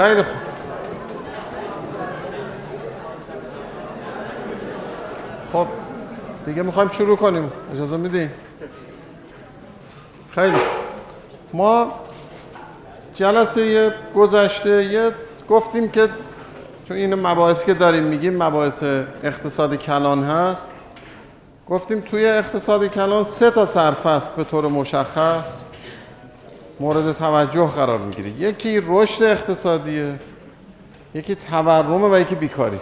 خیلی خوب. خب دیگه می‌خوایم شروع کنیم. اجازه میدین خیلی ما جلسه گذشته یه گفتیم که چون این مباحثی که داریم میگیم مباحث اقتصاد کلان هست گفتیم توی اقتصاد کلان سه تا صرف است به طور مشخص. مورد توجه قرار می‌گیره یکی رشد اقتصادیه یکی تورمه و یکی بیکاری.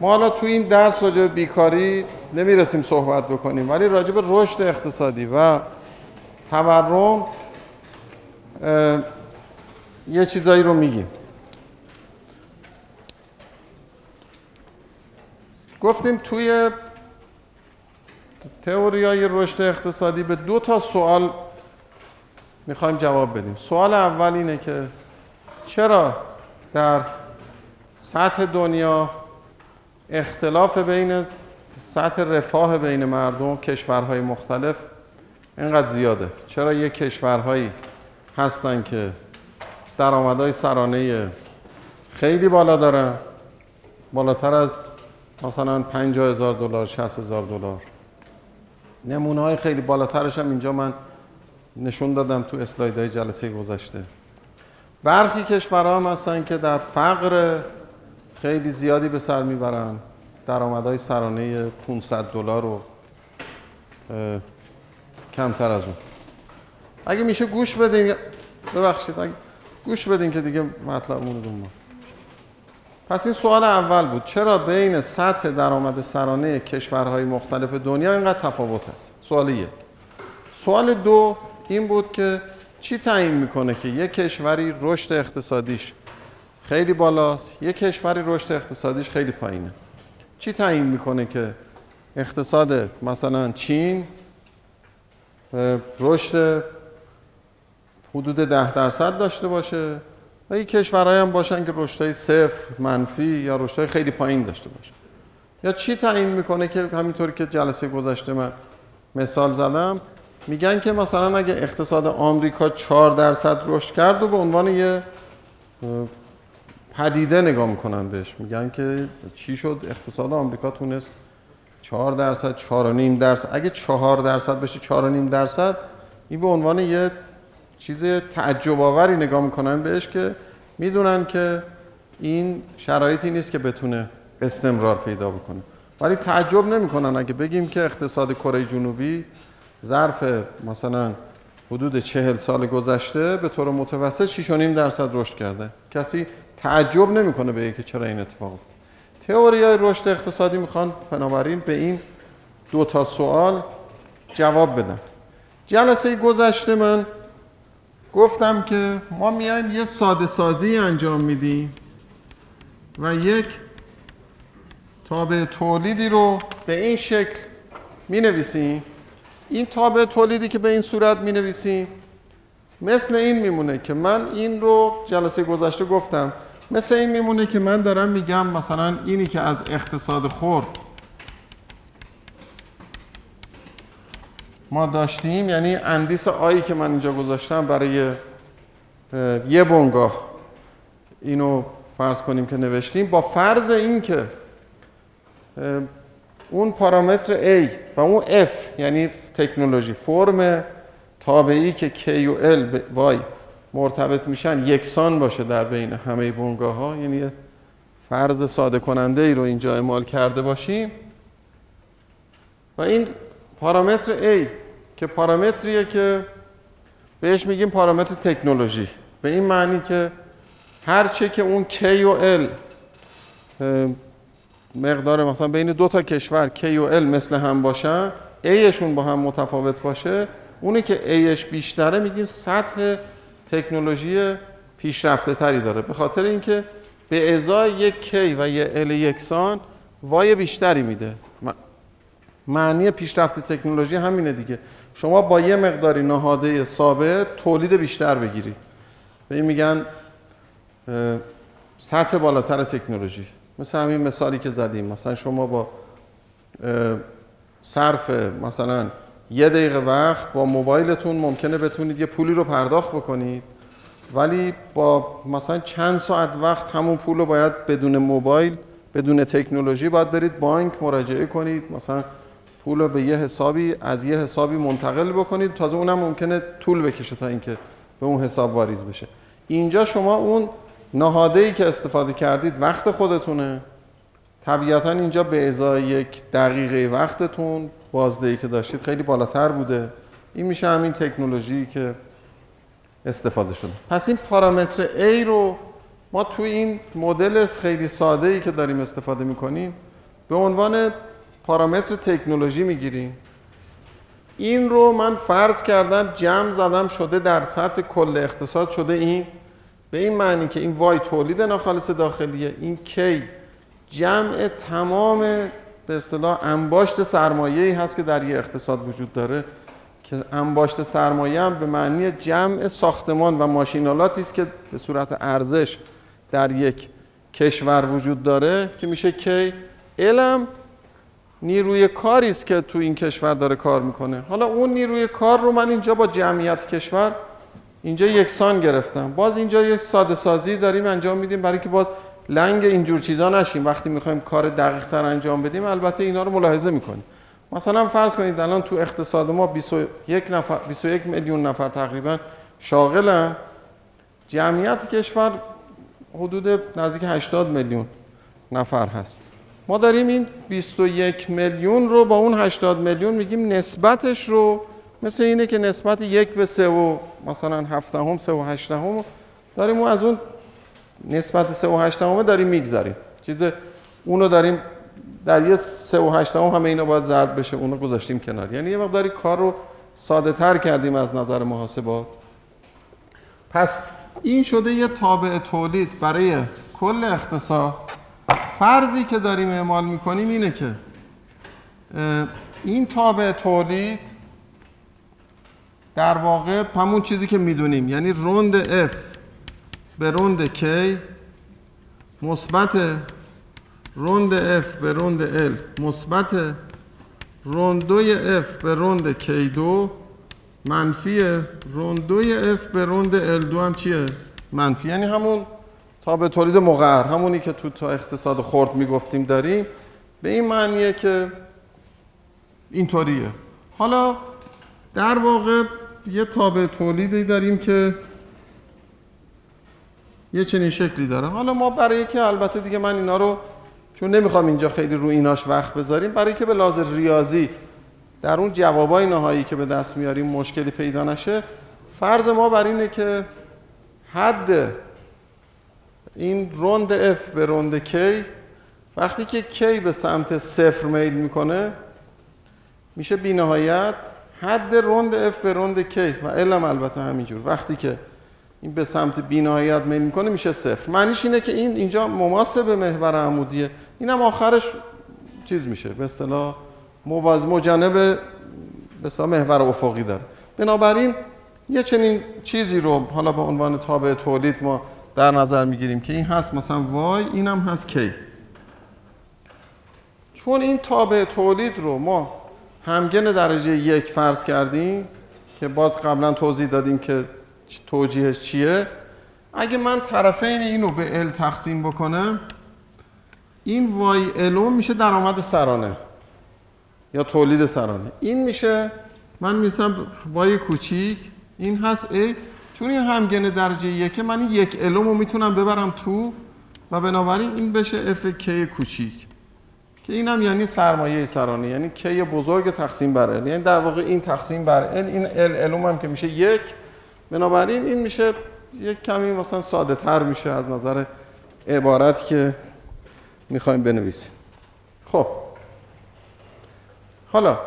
ما حالا تو این درس راجع به بیکاری نمی‌رسیم صحبت بکنیم ولی راجع به رشد اقتصادی و تورم یه چیزایی رو میگیم. گفتیم توی تئوریای رشد اقتصادی به دو تا سوال می‌خوایم جواب بدیم. سوال اول اینه که چرا در سطح دنیا اختلاف بین سطح رفاه بین مردم کشورهای مختلف اینقدر زیاده؟ چرا یک کشورهایی هستن که درآمدهای سرانه خیلی بالا دارن بالاتر از مثلا 50 هزار دلار 60 هزار دلار؟ نمونه های خیلی بالاترش هم اینجا من نشون دادم تو اسلایدهای جلسه گذشته. برخی کشورها هم هستن که در فقر خیلی زیادی به سر می‌برن درآمدهای سرانه 500 دلار و کمتر از اون. اگه میشه گوش بدین ببخشید اگه گوش بدین که دیگه مطلبمون رو پس این سوال اول بود چرا بین سطح درآمد سرانه کشورهای مختلف دنیا اینقدر تفاوت است؟ سوال یک. سوال دو این بود که چی تعیین می‌کنه که یک کشوری رشد اقتصادیش خیلی بالاست یک کشوری رشد اقتصادیش خیلی پایینه. چی تعیین می‌کنه که اقتصاد مثلا چین رشد حدود ده درصد داشته باشه و یک کشورهایی هم باشن که رشدهای صفر منفی یا رشدهای خیلی پایین داشته باشه. یا چی تعیین می‌کنه که همینطوری که جلسه گذشته من مثال زدم؟ میگن که مثلا اگه اقتصاد آمریکا 4 درصد رشد کرد و به عنوان یه پدیده نگاه می‌کنن بهش. میگن که چی شد؟ اقتصاد آمریکا تونست 4 درصد 4 نیم درصد. اگه 4 درصد بشه 4 نیم درصد این به عنوان یه چیز تعجب آوری نگاه می‌کنن بهش که می‌دونن که این شرایطی نیست که بتونه استمرار پیدا بکنه. ولی تعجب نمی‌کنن. اگه بگیم که اقتصاد کره جنوبی ظرف مثلا حدود چهل سال گذشته به طور متوسط 6.5 درصد رشد کرده. کسی تعجب نمی‌کنه به که چرا این اتفاق افتاد. تئوری رشد اقتصادی می‌خوان بنابراین به این دو تا سوال جواب بدن. جلسه گذشته من گفتم که ما میایم یه ساده سازی انجام میدیم و یک تابع تولیدی رو به این شکل می نویسیم این تابع تولیدی که به این صورت می نویسیم مثل این میمونه که من این رو جلسه گذشته گفتم مثل این میمونه که من دارم میگم مثلا اینی که از اقتصاد خورد ما داشتیم یعنی اندیس آیی که من اینجا گذاشتم برای یه بنگاه. اینو فرض کنیم که نوشتیم. با فرض این که اون پارامتر A و اون F یعنی تکنولوژی فرم تابعی که K و L Y مرتبط میشن یکسان باشه در بین همه بنگاه ها یعنی فرض ساده کننده ای رو اینجا اعمال کرده باشیم. و این پارامتر A که پارامتریه که بهش میگیم پارامتر تکنولوژی. به این معنی که هرچه که اون K و L مقدار مثلا بین دو تا کشور K و L مثل هم باشن Aشون با هم متفاوت باشه اونی که Aش بیشتره میگیم سطح تکنولوژی پیشرفته تری داره. به خاطر اینکه به ازای یک K و یه L یکسان وای بیشتری میده. معنی پیشرفت تکنولوژی همینه دیگه. شما با یه مقداری نهاده ثابت تولید بیشتر بگیرید. به این میگن سطح بالاتر تکنولوژی. مثل همین مثالی که زدیم. مثلا شما با صرف مثلا یه دقیقه وقت با موبایلتون ممکنه بتونید یه پولی رو پرداخت بکنید ولی با مثلا چند ساعت وقت همون پول رو باید بدون موبایل بدون تکنولوژی باید برید بانک مراجعه کنید مثلا پول رو به یه حسابی از یه حسابی منتقل بکنید تازه اونم ممکنه طول بکشه تا اینکه به اون حساب واریز بشه. اینجا شما اون نهاده ای که استفاده کردید وقت خودتونه. طبیعتا اینجا به ازای یک دقیقه وقتتون بازدهی که داشتید خیلی بالاتر بوده. این میشه همین تکنولوژی که استفاده شده. پس این پارامتر A رو ما توی این مدل خیلی ساده ای که داریم استفاده می‌کنیم به عنوان پارامتر تکنولوژی می‌گیریم. این رو من فرض کردم جمع زدم شده در سطح کل اقتصاد شده این به این معنی که این وای تولید ناخالص داخلیه این کی جمع تمام به اصطلاح انباشت سرمایه هست که در یه اقتصاد وجود داره که انباشت سرمایه هم به معنی جمع ساختمان و ماشینالاتی است که به صورت ارزش در یک کشور وجود داره که میشه کی؟ علم نیروی کاری است که تو این کشور داره کار می‌کنه. حالا اون نیروی کار رو من اینجا با جمعیت کشور اینجا یکسان گرفتم. باز اینجا یک ساده سازی داریم انجام میدیم برای که باز لنگ اینجور چیزا نشیم. وقتی می‌خوایم کار دقیق تر انجام بدیم البته اینا رو ملاحظه می‌کنیم. مثلا فرض کنید الان تو اقتصاد ما 21 نفر 21 میلیون نفر تقریبا شاغلن. جمعیت کشور حدود نزدیک 80 میلیون نفر هست. ما داریم این 21 میلیون رو با اون 80 میلیون میگیم نسبتش رو مثل اینه که نسبت یک به سه و مثلا هفته سه و هشته هم داریم از اون نسبت سه و هشته همه داریم می‌گذاریم. چیز اونو داریم در یه سه و هشته هم همه اینا باید ضرب بشه اونو گذاشتیم کنار. یعنی یه مقداری کار رو ساده تر کردیم از نظر محاسبات. پس این شده یه تابع تولید برای کل اقتصاد. فرضی که داریم اعمال می‌کنیم اینه که این تابع تولید در واقع همون چیزی که می‌دونیم یعنی روند F. به روند K مثبت روند F به روند L مثبت روندوی F به روند K2 منفی روندوی F به روند L2 هم چیه؟ منفی. یعنی همون تا به تولید مقر همونی که تو تا اقتصاد خورد می‌گفتیم داریم. به این معنیه که اینطوریه. حالا در واقع یه تابع تولیدی داریم که یه چنین شکلی داره حالا ما برای که البته دیگه من اینا رو چون نمی‌خوام اینجا خیلی رو ایناش وقت بذاریم برای که به لازم ریاضی در اون جوابای نهایی که به دست میاریم مشکلی پیدا نشه فرض ما بر اینه که حد این روند F به روند K وقتی که K به سمت صفر میل می‌کنه میشه بی نهایت حد روند F به روند K و هم البته همینجور. وقتی که این به سمت بی نهایت میل می‌کنه میشه صفر. معنیش اینه که این اینجا مماس به محور عمودیه. این هم آخرش چیز میشه. به اصطلاح موازی مجانب به محور افقی داره. بنابراین یه چنین چیزی رو حالا به عنوان تابع تولید ما در نظر می‌گیریم که این هست. مثلا وای اینم هست کی؟ چون این تابع تولید رو ما همگن درجه یک فرض کردیم که باز قبلا توضیح دادیم که توجیهش چیه؟ اگه من طرفین اینو به ال تقسیم بکنم این وای الو میشه درآمد سرانه یا تولید سرانه. این میشه من میسم وای کوچیک این هست ای چون این همگن درجه یکه من یک الوم رو می‌تونم ببرم تو و بنابراین این بشه اف کی کوچیک. که این هم یعنی سرمایه سرانه یعنی کی بزرگ تقسیم بر ال یعنی در واقع این تقسیم بر ال این ال الوم هم که میشه یک. بنابراین این میشه یک کمی مثلا ساده تر میشه از نظر عبارت که می‌خوایم بنویسیم. خب. حالا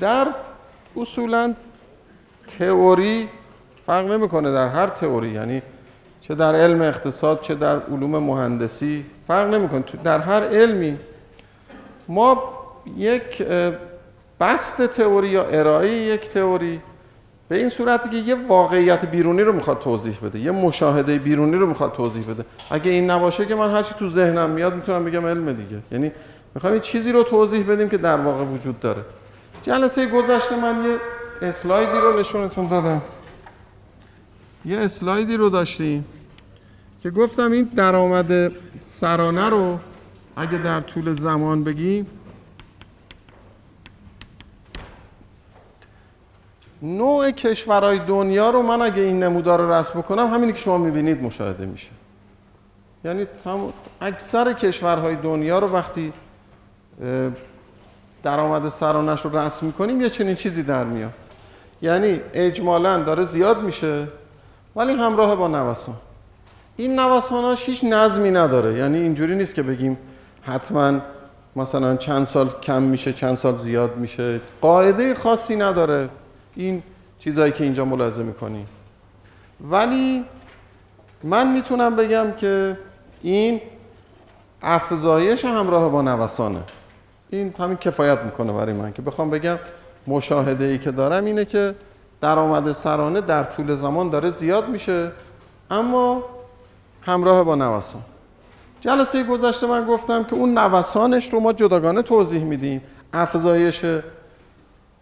در اصولا تئوری فرق نمی‌کنه در هر تئوری یعنی چه در علم اقتصاد چه در علوم مهندسی فرق نمی‌کنه. در هر علمی ما یک بست تئوری یا ارائه یک تئوری به این صورتی که یه واقعیت بیرونی رو می‌خواد توضیح بده یه مشاهده بیرونی رو می‌خواد توضیح بده. اگه این نباشه که من هرچی تو ذهنم میاد می‌تونم بگم علم دیگه. یعنی می‌خوایم چیزی رو توضیح بدیم که در واقع وجود داره. جلسه گذشته من یه اسلایدی رو نشونتون دادم. یه اسلایدی رو داشتیم که گفتم این درآمد سرانه رو اگه در طول زمان بگیم نوع کشورهای دنیا رو من اگه این نمودار رو رسم بکنم همینی که شما می‌بینید مشاهده میشه. یعنی اکثر کشورهای دنیا رو وقتی درآمد سرانش رو رسم می‌کنیم یه چنین چیزی در میاد. یعنی اجمالا داره زیاد میشه ولی همراه با نوسان. این نوساناش هیچ نظمی نداره. یعنی اینجوری نیست که بگیم حتما مثلا چند سال کم میشه چند سال زیاد میشه. قاعده خاصی نداره. این چیزایی که اینجا ملاحظه می‌کنیم ولی من می‌تونم بگم که این افزایش همراه با نوسانه. این همین کفایت می‌کنه برای من که بخوام بگم مشاهده ای که دارم اینه که درآمد سرانه در طول زمان داره زیاد میشه اما همراه با نوسان. جلسه گذشته من گفتم که اون نوسانش رو ما جداگانه توضیح میدیم. افزایش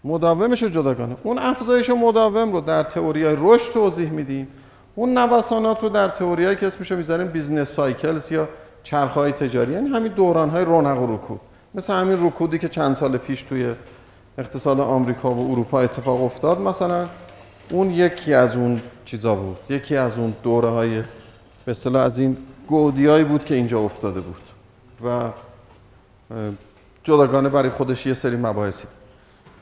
مداومش رو جداگانه اون افزایش مداوم رو در تئوری های رشد توضیح میدیم. اون نوسانات رو در تئوری که اسمش رو می‌ذاریم business cycles یا چرخهای تجاری. یعنی همین دوران های رونق و رکود. مثل همین رکودی که چند سال پیش توی اقتصاد آمریکا و اروپا اتفاق افتاد مثلا اون یکی از اون چیزا بود. یکی از اون دوره های به اصطلاح از این گودی‌هایی بود که اینجا افتاده بود. و جداگانه برای خودش یه سری مباحثی.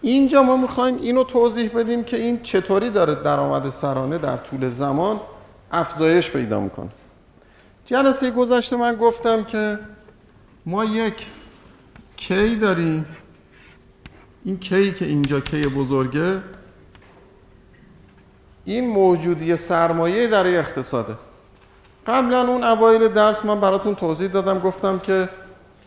اینجا ما می‌خوایم اینو توضیح بدیم که این چطوری داره درآمد سرانه در طول زمان افزایش پیدا می‌کنه. جلسه گذشته من گفتم که ما یک کی داریم. این کی که اینجا کی بزرگه این موجودی سرمایه در اقتصاده. قبلا اون اوایل درس من براتون توضیح دادم گفتم که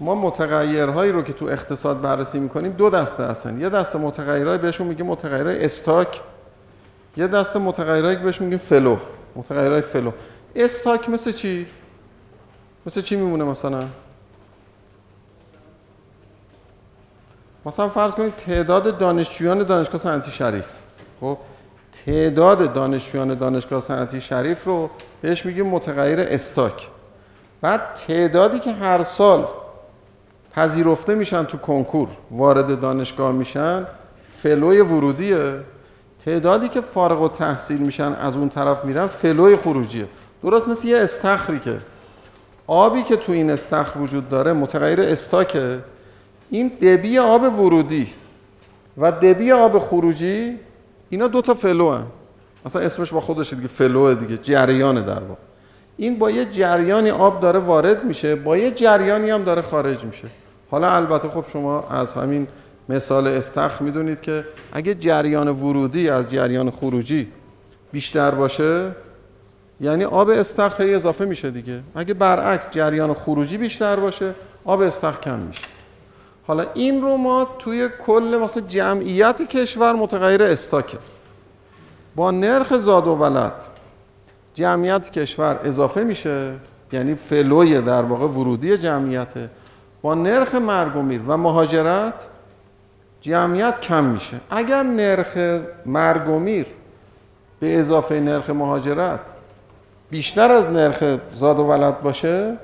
ما متغیرهایی رو که تو اقتصاد بررسی می‌کنیم دو دسته هستن. یه دسته متغیرهای بهشون میگیم متغیرهای stock یه دسته متغیرهایی که بهشون میگیم flow متغیرهای flow. stock مثل چی؟ مثل چی میمونه مثلا؟ مثلا فرض کنید تعداد دانشجویان دانشگاه صنعتی شریف. خب تعداد دانشجویان دانشگاه صنعتی شریف رو بهش میگیم متغیر استاک. بعد تعدادی که هر سال پذیرفته میشن تو کنکور وارد دانشگاه میشن فلوی ورودیه. تعدادی که فارغ و تحصیل میشن از اون طرف میرن فلوی خروجیه. درست مثل یه استخری که. آبی که تو این استخر وجود داره متغیر استاکه. این دبی آب ورودی و دبی آب خروجی اینا دو تا flow هن. مثلا اسمش با خودش دیگه flow دیگه جریان در واقع. این با یه جریانی آب داره وارد میشه با یه جریانی هم داره خارج میشه. حالا البته خب شما از همین مثال استخر می‌دونید که اگه جریان ورودی از جریان خروجی بیشتر باشه یعنی آب استخر اضافه میشه دیگه. اگه برعکس جریان خروجی بیشتر باشه آب استخر کم میشه. حالا این رو ما توی کل مثلا جمعیت کشور متغیر استاکه. با نرخ زاد و ولد جمعیت کشور اضافه میشه یعنی فلوی در واقع ورودی جمعیته. با نرخ مرگ و میر و مهاجرت جمعیت کم میشه. اگر نرخ مرگ و میر به اضافه نرخ مهاجرت بیشتر از نرخ زاد و ولد باشه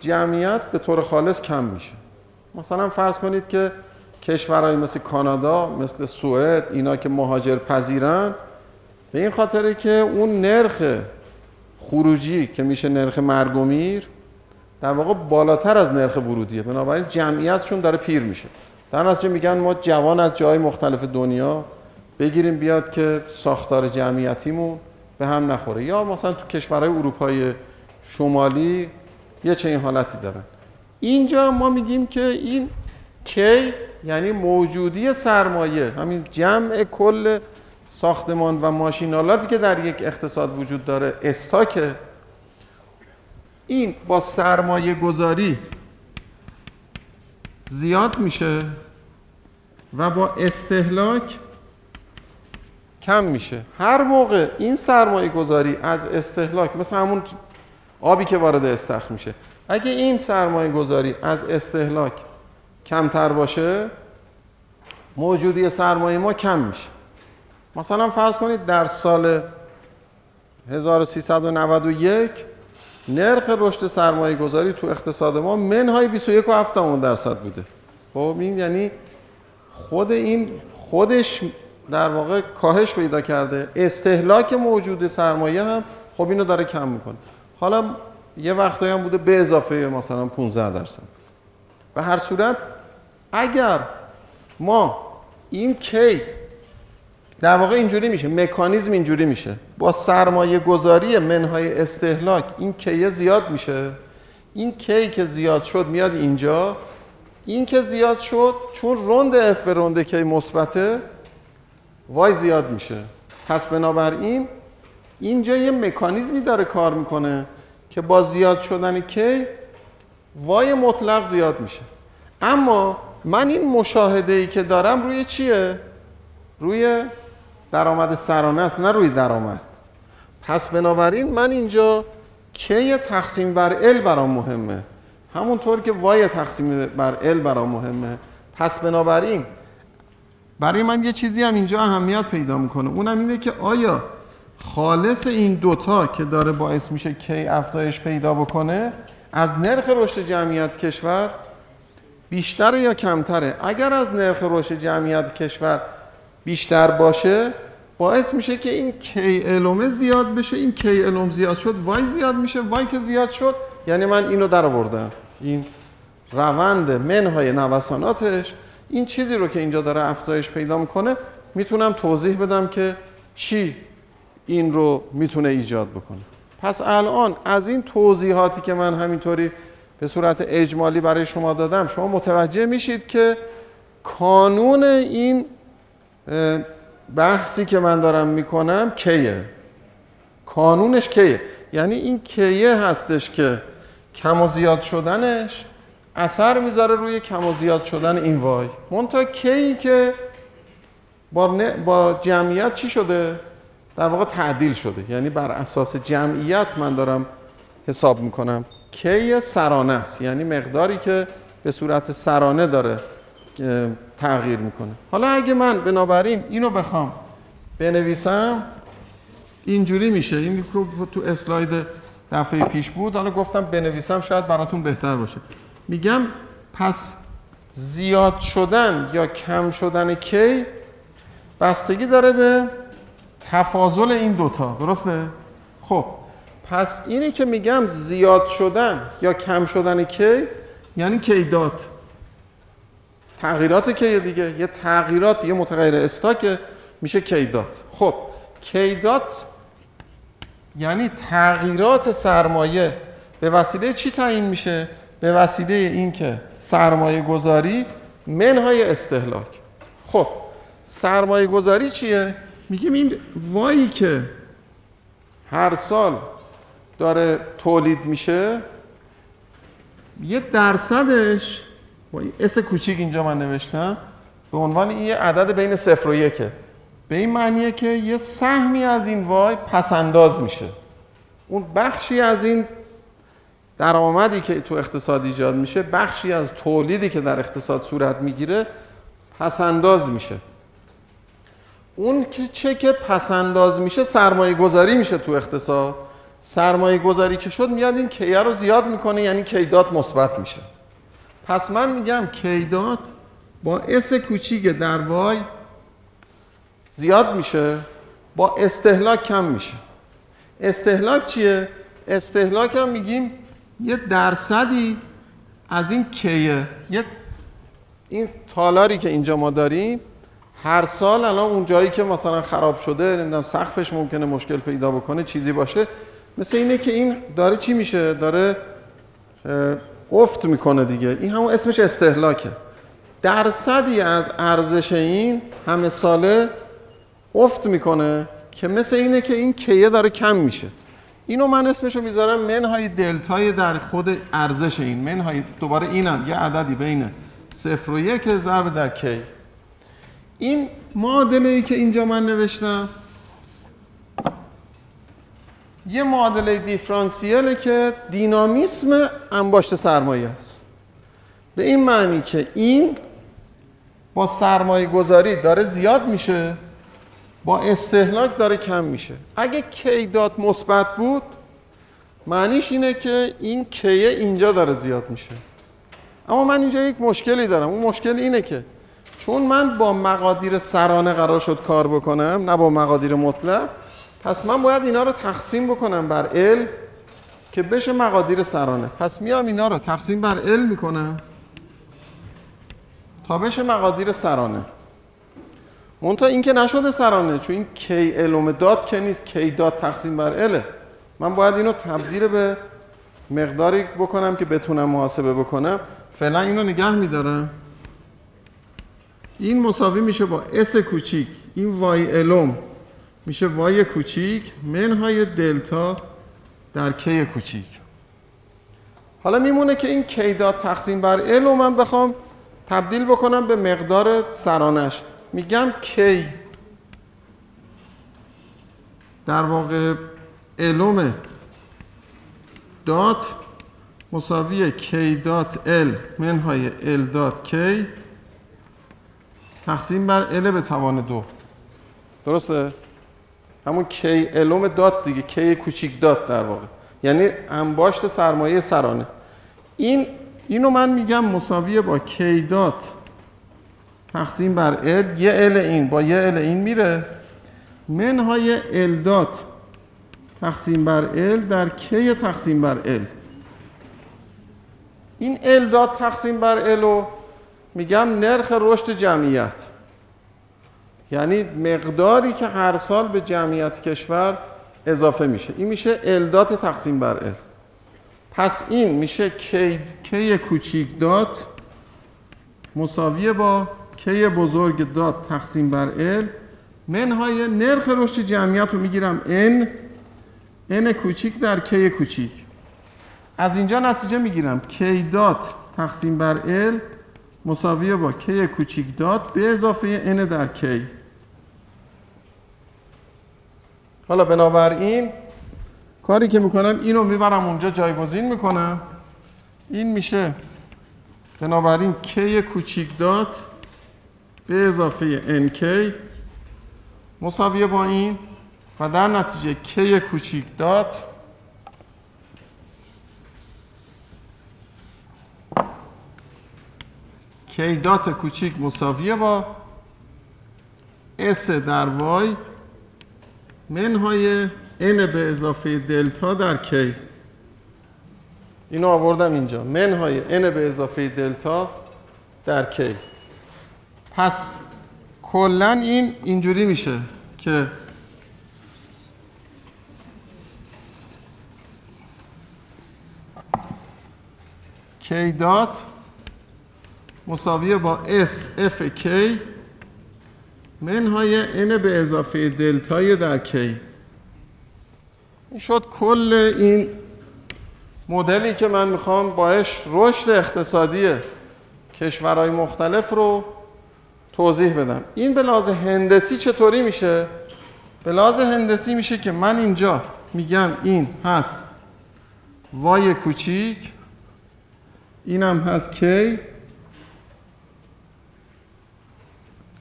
جمعیت به طور خالص کم میشه. مثلا فرض کنید که کشورهایی مثل کانادا مثل سوئد اینا که مهاجر پذیرن به این خاطره که اون نرخ خروجی که میشه نرخ مرگ و میر در واقع بالاتر از نرخ ورودیه. بنابراین جمعیتشون داره پیر میشه. در نتیجه میگن ما جوان از جای مختلف دنیا بگیریم بیاد که ساختار جمعیتیمون به هم نخوره. یا مثلا تو کشورهای اروپای شمالی یه چنین حالتی دارن. اینجا ما میگیم که این کی یعنی موجودی سرمایه همین جمع کل ساختمان و ماشینالاتی که در یک اقتصاد وجود داره استاکه این با سرمایه گذاری زیاد میشه و با استهلاک کم میشه. هر موقع این سرمایه گذاری از استهلاک مثل همون آبی که وارد استخر میشه اگه این سرمایه گذاری از استهلاک کمتر باشه موجودی سرمایه ما کم میشه. مثلا فرض کنید در سال 1391 نرخ رشد سرمایه گذاری تو اقتصاد ما منهای 21 و 7 درصد بوده. خب این یعنی خود این خودش در واقع کاهش پیدا کرده. استهلاک موجود سرمایه هم خب اینو داره کم می‌کنه. حالا یه وقتایی هم بوده به اضافه مثلا 15 درصد. به هر صورت اگر ما این کی در واقع اینجوری میشه مکانیزم اینجوری میشه. با سرمایه گذاری منهای استهلاک این کیه زیاد میشه؟ این کی که زیاد شد میاد اینجا. این که زیاد شد چون روند اف به روند کی مثبته وای زیاد میشه. پس بنابراین اینجا یه مکانیزمی داره کار می‌کنه که با زیاد شدن کی وای مطلق زیاد میشه. اما من این مشاهده ای که دارم روی چیه؟ روی درآمد سرانه است نه روی درآمد. پس بنابراین من اینجا کی تقسیم بر ال برام مهمه؟ همونطور که وای تقسیم بر ال برام مهمه. پس بنابراین برای من یه چیزی هم اینجا اهمیت پیدا می‌کنه. اونم اینه که آیا خالص این دوتا که داره باعث میشه کی افزایش پیدا بکنه از نرخ رشد جمعیت کشور بیشتره یا کمتره؟ اگر از نرخ رشد جمعیت کشور بیشتر باشه باعث میشه که این کی الومه زیاد بشه این کی الوم زیاد شد وای زیاد میشه وای که زیاد شد. یعنی من اینو در آوردم. این روند منهای نوساناتش این چیزی رو که اینجا داره افزایش پیدا می‌کنه می‌تونم توضیح بدم که چی این رو می‌تونه ایجاد بکنه. پس الان از این توضیحاتی که من همینطوری به صورت اجمالی برای شما دادم شما متوجه میشید که کانون این بحثی که من دارم می‌کنم کیه؟ کانونش کیه؟ یعنی این کیه هستش که کم و زیاد شدنش اثر می‌ذاره روی کم و زیاد شدن این وای. منتها کی که با, با جمعیت چی شده؟ در واقع تعدیل شده. یعنی بر اساس جمعیت من دارم حساب می‌کنم. کی سرانه است. یعنی مقداری که به صورت سرانه داره تغییر می‌کنه. حالا اگه من بنابراین اینو بخوام بنویسم اینجوری میشه. این تو اسلاید دفعه پیش بود. حالا گفتم بنویسم شاید براتون بهتر باشه. میگم پس زیاد شدن یا کم شدن کی بستگی داره به تفاضل این دوتا. درسته؟ خب پس اینی که میگم زیاد شدن یا کم شدن کی یعنی کیدات تغییرات کی دیگه یه تغییرات یه متغیر استاک میشه کیدات. خب کیدات یعنی تغییرات سرمایه. به وسیله چی تعیین میشه؟ به وسیله اینکه سرمایه گذاری منهای استهلاک. خب سرمایه گذاری چیه؟ میگیم این وایی که هر سال داره تولید میشه یه درصدش با اس کوچیک اینجا من نوشتم. به عنوان یه عدد بین صفر و یکه به این معنیه که یه سهمی از این وای پسنداز میشه. اون بخشی از این درآمدی که تو اقتصاد ایجاد میشه بخشی از تولیدی که در اقتصاد صورت می‌گیره پسنداز میشه. اون که چه که پسنداز میشه سرمایه گذاری میشه تو اقتصاد. سرمایه گذاری که شد میاد این کیه رو زیاد می‌کنه یعنی کیدات مثبت میشه. پس من میگم کیدات با اس کوچیک در وای زیاد میشه با استهلاک کم میشه. استهلاک چیه؟ استهلاک هم میگیم یه درصدی از این کیه. یه این تالاری که اینجا ما داریم هر سال الان اون جایی که مثلا خراب شده نمی‌دونم سقفش ممکنه مشکل پیدا بکنه چیزی باشه مثل اینه که این داره چی میشه؟ داره افت می‌کنه دیگه. این همون اسمش استهلاکه. درصدی از ارزش این همه ساله افت می‌کنه که مثل اینه که این کیه داره کم میشه. اینو من اسمشو می‌ذارم منهای دلتای در خود ارزش این. منهای دوباره اینم یه عددی بین صفر و یک ضرب در کی. این معادله ای که اینجا من نوشتم یه معادله دیفرانسیله که دینامیسم انباشت سرمایه است. به این معنی که این با سرمایه گذاری داره زیاد میشه با استهلاک داره کم میشه. اگه کی دات مثبت بود معنیش اینه که این کیه اینجا داره زیاد میشه. اما من اینجا یک مشکلی دارم. اون مشکل اینه که چون من با مقادیر سرانه قرار شد کار بکنم نه با مقادیر مطلق پس من باید اینا رو تقسیم بکنم بر ال که بشه مقادیر سرانه. پس میام اینا رو تقسیم بر ال می‌کنم تا بشه مقادیر سرانه. منتها این که نشده سرانه چون این کی الوم داد که نیست کی داد تقسیم بر اله من باید اینو تبدیل به مقداری بکنم که بتونم محاسبه بکنم. فعلا اینو نگه میدارم. این مساوی میشه با اس کوچیک. این وای الوم میشه وای کوچیک منهای دلتا در کی کوچیک. حالا میمونه که این کی داد تقسیم بر ال رو من بخوام تبدیل بکنم به مقدار سرانش. میگم کی در واقع الوم دات مساوی کی دات ال منهای ال دات کی تقسیم بر ال به توان دو. درسته؟ همون کی الوم دات دیگه کی کوچیک دات در واقع. یعنی انباشت سرمایه سرانه. این اینو من میگم مساویه با K dot تقسیم بر L یه L این با یه L این میره. منهای L dot تقسیم بر L در K تقسیم بر L؟ این L dot تقسیم بر L رو میگم نرخ رشد جمعیت. یعنی مقداری که هر سال به جمعیت کشور اضافه میشه. این میشه L dot تقسیم بر L. پس این میشه K, K کوچیک dot مساویه با K بزرگ dot تقسیم بر L. منهای نرخ رشد جمعیت رو می‌گیرم n. n کوچیک در K کوچیک. از اینجا نتیجه می‌گیرم. K dot تقسیم بر L مساویه با K کوچیک dot به اضافه n در K. حالا بنابراین کاری که می‌کنم اینو می‌برم اونجا جایگزین می‌کنم. این میشه بنابراین K کوچیک dot به اضافه nk مساویه با این و در نتیجه K کوچیک dot K dot کوچیک مساویه با s در y منهای n به اضافه دلتا در k اینو آوردم اینجا. منهای n به اضافه دلتا در k پس کلا این اینجوری میشه که k دات مساویه با s f k منهای n به اضافه دلتای در k این شد کل این مدلی که من می‌خوام باش رشد اقتصادی کشورهای مختلف رو توضیح بدم. این به لحاظ هندسی چطوری میشه؟ به لحاظ هندسی میشه که من اینجا میگم این هست. وای کوچیک اینم هست کی؟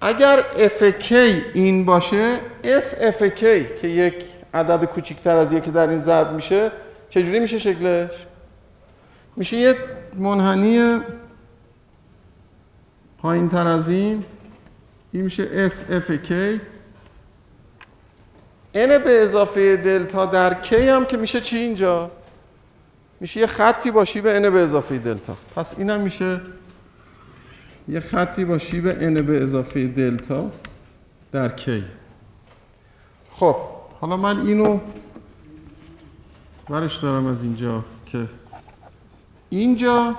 اگر FK این باشه SFK که یک عدد کوچکتر از یکی در این ضرب میشه چجوری میشه شکلش؟ میشه یه منحنی پایین تر از این این میشه SFK N به اضافه دلتا در K هم که میشه چی اینجا؟ میشه یه خطی با شیب N به اضافه دلتا پس اینم میشه یه خطی با شیب n به اضافه دلتا در k خب حالا من اینو برش دارم از اینجا که اینجا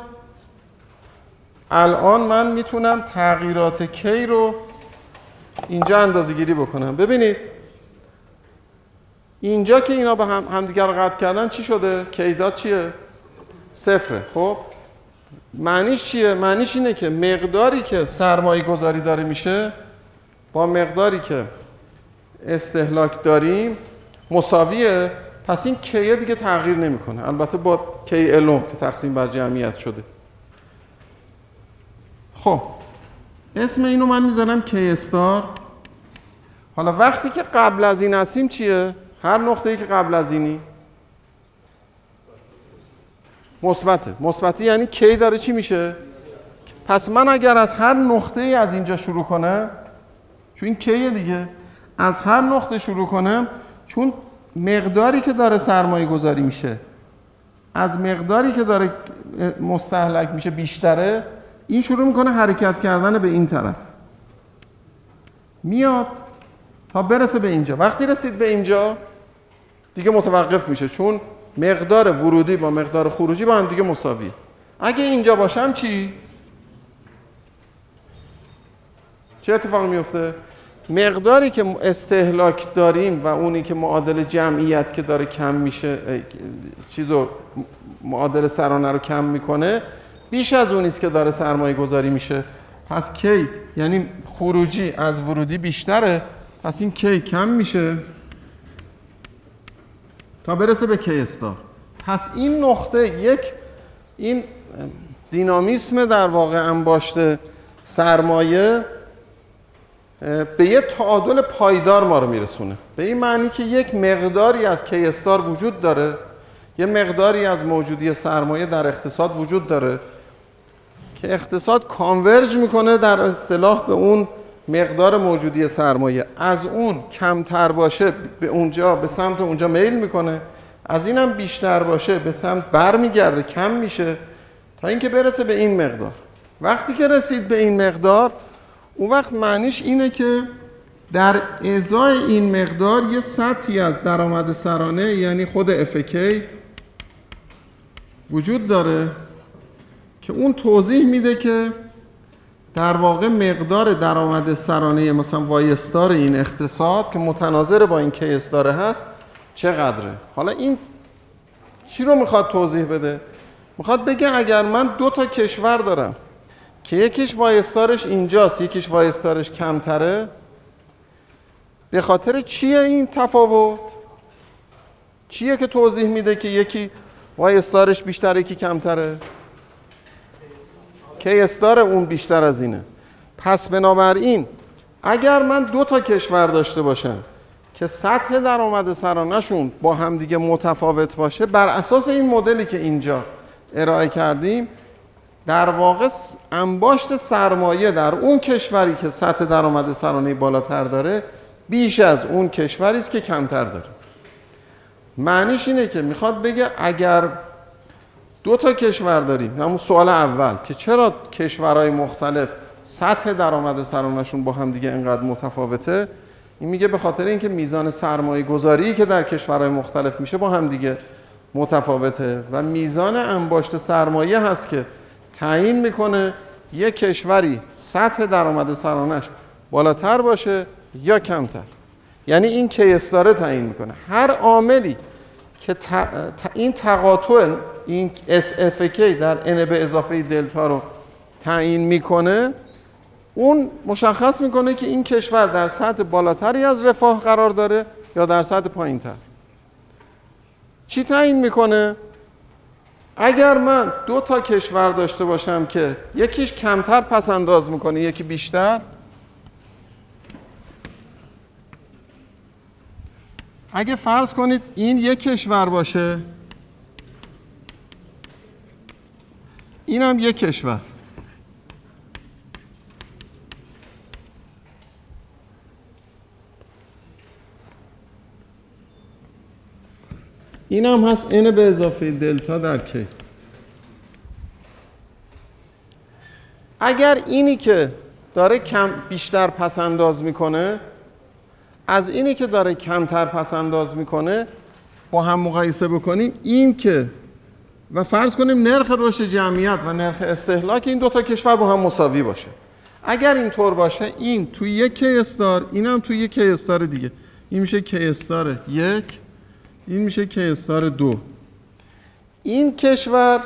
الان من می‌تونم تغییرات k رو اینجا اندازه گیری بکنم ببینید اینجا که اینا به هم همدیگر رو قطع کردن چی شده؟ داد چیه؟ صفره خب معنیش چیه؟ معنیش اینه که مقداری که سرمایه گذاری داره میشه با مقداری که استهلاک داریم مساویه. پس این کیه دیگه تغییر نمی‌کنه. البته با کی الوم که تقسیم بر جمعیت شده. خب اسم اینو من می‌ذارم کی استار. حالا وقتی که قبل از این هستیم چیه؟ هر نقطه‌ای که قبل از اینی. مثبته. مثبتی یعنی کی داره چی میشه؟ پس من اگر از هر نقطه ای از اینجا شروع کنم چون این کیه دیگه؟ از هر نقطه شروع کنم چون مقداری که داره سرمایه گذاری میشه از مقداری که داره مستحلک میشه بیشتره این شروع می‌کنه حرکت کردن به این طرف. میاد تا برسه به اینجا. وقتی رسید به اینجا دیگه متوقف میشه. چون مقدار ورودی با مقدار خروجی با هم دیگه مساویه اگه اینجا باشم چی؟ چه اتفاقی میفته؟ مقداری که استهلاک داریم و اونی که معادل جمعیت که داره کم میشه چیزو معادل سرانه رو کم می‌کنه بیش از اونیست که داره سرمایه گذاری میشه. پس کی؟ یعنی خروجی از ورودی بیشتره. پس این کی کم میشه؟ تا برسه به کی استار پس این نقطه یک این دینامیسم در واقع انباشته سرمایه به یه تعادل پایدار ما رو میرسونه. به این معنی که یک مقداری از کی استار وجود داره یه مقداری از موجودی سرمایه در اقتصاد وجود داره که اقتصاد کانورج می‌کنه در اصطلاح به اون مقدار موجودی سرمایه از اون کمتر باشه به اونجا به سمت اونجا میل می‌کنه. از اینم بیشتر باشه به سمت برمیگرده کم میشه تا اینکه برسه به این مقدار. وقتی که رسید به این مقدار اون وقت معنیش اینه که در ازای این مقدار یه سطحی از درآمد سرانه یعنی خود افکی وجود داره که اون توضیح میده که در واقع مقدار درآمد سرانه مثلا وایستار این اقتصاد که متناظر با این کی استاره هست چقدره؟ حالا این چی رو می‌خواد توضیح بده؟ می‌خواد بگه اگر من دو تا کشور دارم که یکیش وایستارش اینجاست یکیش وایستارش کمتره به خاطر چیه این تفاوت؟ چیه که توضیح میده که یکی وایستارش بیشتر یکی کمتره؟ کی استار اون بیشتر از اینه. پس بنابراین اگر من دو تا کشور داشته باشم که سطح درآمد سرانهشون با همدیگه متفاوت باشه بر اساس این مدلی که اینجا ارائه کردیم در واقع انباشت سرمایه در اون کشوری که سطح درآمد سرانه بالاتر داره بیش از اون کشوری است که کمتر داره. معنیش اینه که می‌خواد بگه اگر دو تا کشور داریم. همون سوال اول که چرا کشورهای مختلف سطح درآمد سرانشون با هم دیگه اینقدر متفاوته؟ این میگه به خاطر اینکه میزان سرمایه گذاری که در کشورهای مختلف میشه با هم دیگه متفاوته و میزان انباشت سرمایه هست که تعیین می‌کنه یک کشوری سطح درآمد سرانش بالاتر باشه یا کمتر. یعنی این کیس داره تعیین می‌کنه. هر عاملی که این تقاطع این SFK در N به اضافه دلتا رو تعیین می‌کنه اون مشخص می‌کنه که این کشور در سطح بالاتری از رفاه قرار داره یا در سطح پایینتر. چی تعیین می‌کنه؟ اگر من دو تا کشور داشته باشم که یکیش کمتر پس انداز می‌کنه یکی بیشتر اگه فرض کنید این یک کشور باشه این هم یک کشور. این هم هست n به اضافه دلتا در کی اگر اینی که داره کم بیشتر پس انداز می‌کنه از اینی که داره کمتر پس انداز می‌کنه با هم مقایسه بکنیم این که و فرض کنیم نرخ رشد جمعیت و نرخ استهلاک این دو تا کشور با هم مساوی باشه. اگر اینطور باشه این توی یک کی استار این هم توی یک کی استار دیگه. این میشه کی استار یک این میشه کی استار دو. این کشور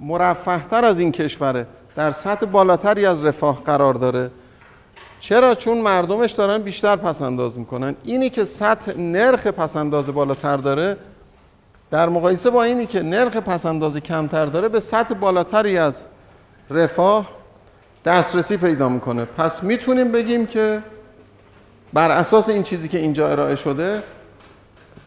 مرفهتر از این کشوره. در سطح بالاتری از رفاه قرار داره. چرا؟ چون مردمش دارن بیشتر پسنداز می‌کنن. اینی که سطح نرخ پسنداز بالاتر داره در مقایسه با اینی که نرخ پسنداز کمتر داره به سطح بالاتری از رفاه دسترسی پیدا می‌کنه. پس می‌تونیم بگیم که بر اساس این چیزی که اینجا ارائه شده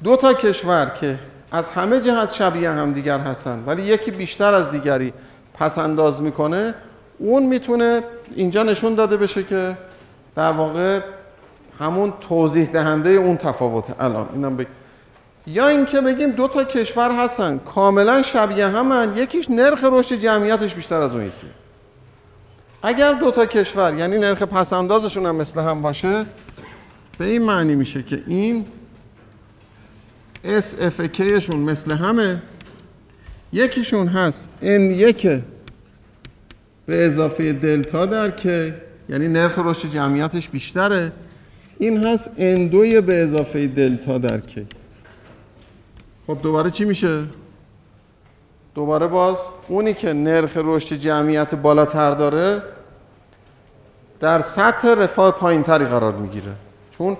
دو تا کشور که از همه جهت شبیه همدیگر هستن ولی یکی بیشتر از دیگری پس انداز می‌کنه اون می‌تونه اینجا نشون داده بشه که در واقع همون توضیح دهنده اون تفاوته. الان اینم بگ... یا اینکه بگیم دو تا کشور هستن. کاملا شبیه همن. یکیش نرخ رشد جمعیتش بیشتر از اون یکی. اگر دو تا کشور یعنی نرخ پسندازشون هم مثل هم باشه به این معنی میشه که این اف شون مثل همه. یکیشون هست n یک به اضافه دلتا در که یعنی نرخ رشد جمعیتش بیشتره. این هست n دوی به اضافه دلتا در که خب دوباره چی میشه؟ دوباره باز اونی که نرخ رشد جمعیت بالاتر داره در سطح رفاه پایینتری قرار می‌گیره. چون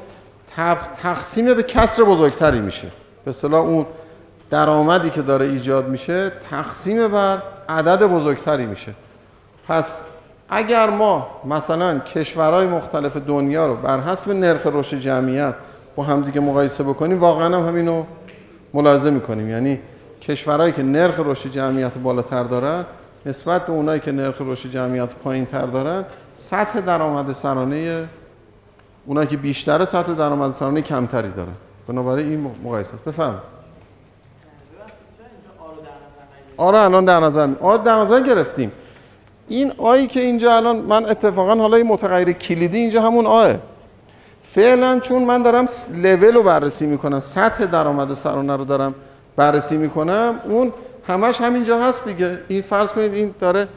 تقسیم به کسر بزرگتری میشه. به اصطلاح اون درآمدی که داره ایجاد میشه تقسیم بر عدد بزرگتری میشه. پس اگر ما مثلا کشورهای مختلف دنیا رو بر حسب نرخ رشد جمعیت با همدیگه مقایسه بکنیم واقعا هم همینو ملاحظه می‌کنیم. یعنی کشورهایی که نرخ رشد جمعیت بالاتر دارن نسبت به اونایی که نرخ رشد جمعیت پایین تر دارن سطح درآمد سرانه اونایی که بیشتر سطح درآمد سرانه کمتری دارن. بنابراین این مقایسه بفرمایید. آره الان در نظر آره در نظر گرفتیم. این آیی که اینجا الان من اتفاقا حالا این متغیر کلیدی اینجا همون آه. فعلا چون من دارم لول رو بررسی می‌کنم سطح درآمد سرانه رو دارم بررسی می‌کنم اون همش همینجا هست دیگه. این فرض کنید این داره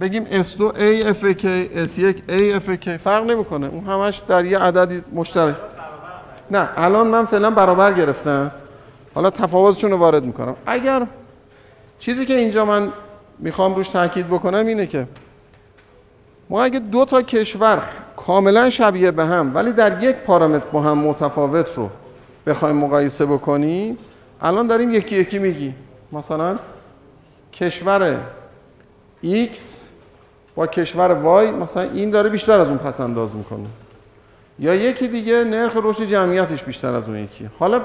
بگیم S2 AFK S1 AFK فرق نمی‌کنه. اون همش در یه عددی مشترک. نه الان من فعلا برابر گرفتم. حالا تفاوتشون رو وارد می‌کنم. اگر چیزی که اینجا من می‌خوام روش تاکید بکنم اینه که ما اگه دو تا کشور کاملا شبیه به هم ولی در یک پارامتر با هم متفاوت رو بخوایم مقایسه بکنیم الان داریم یکی یکی میگیم. مثلا کشور X با کشور Y مثلا این داره بیشتر از اون پس انداز می‌کنه. یا یکی دیگه نرخ رشد جمعیتش بیشتر از اون یکی. حالا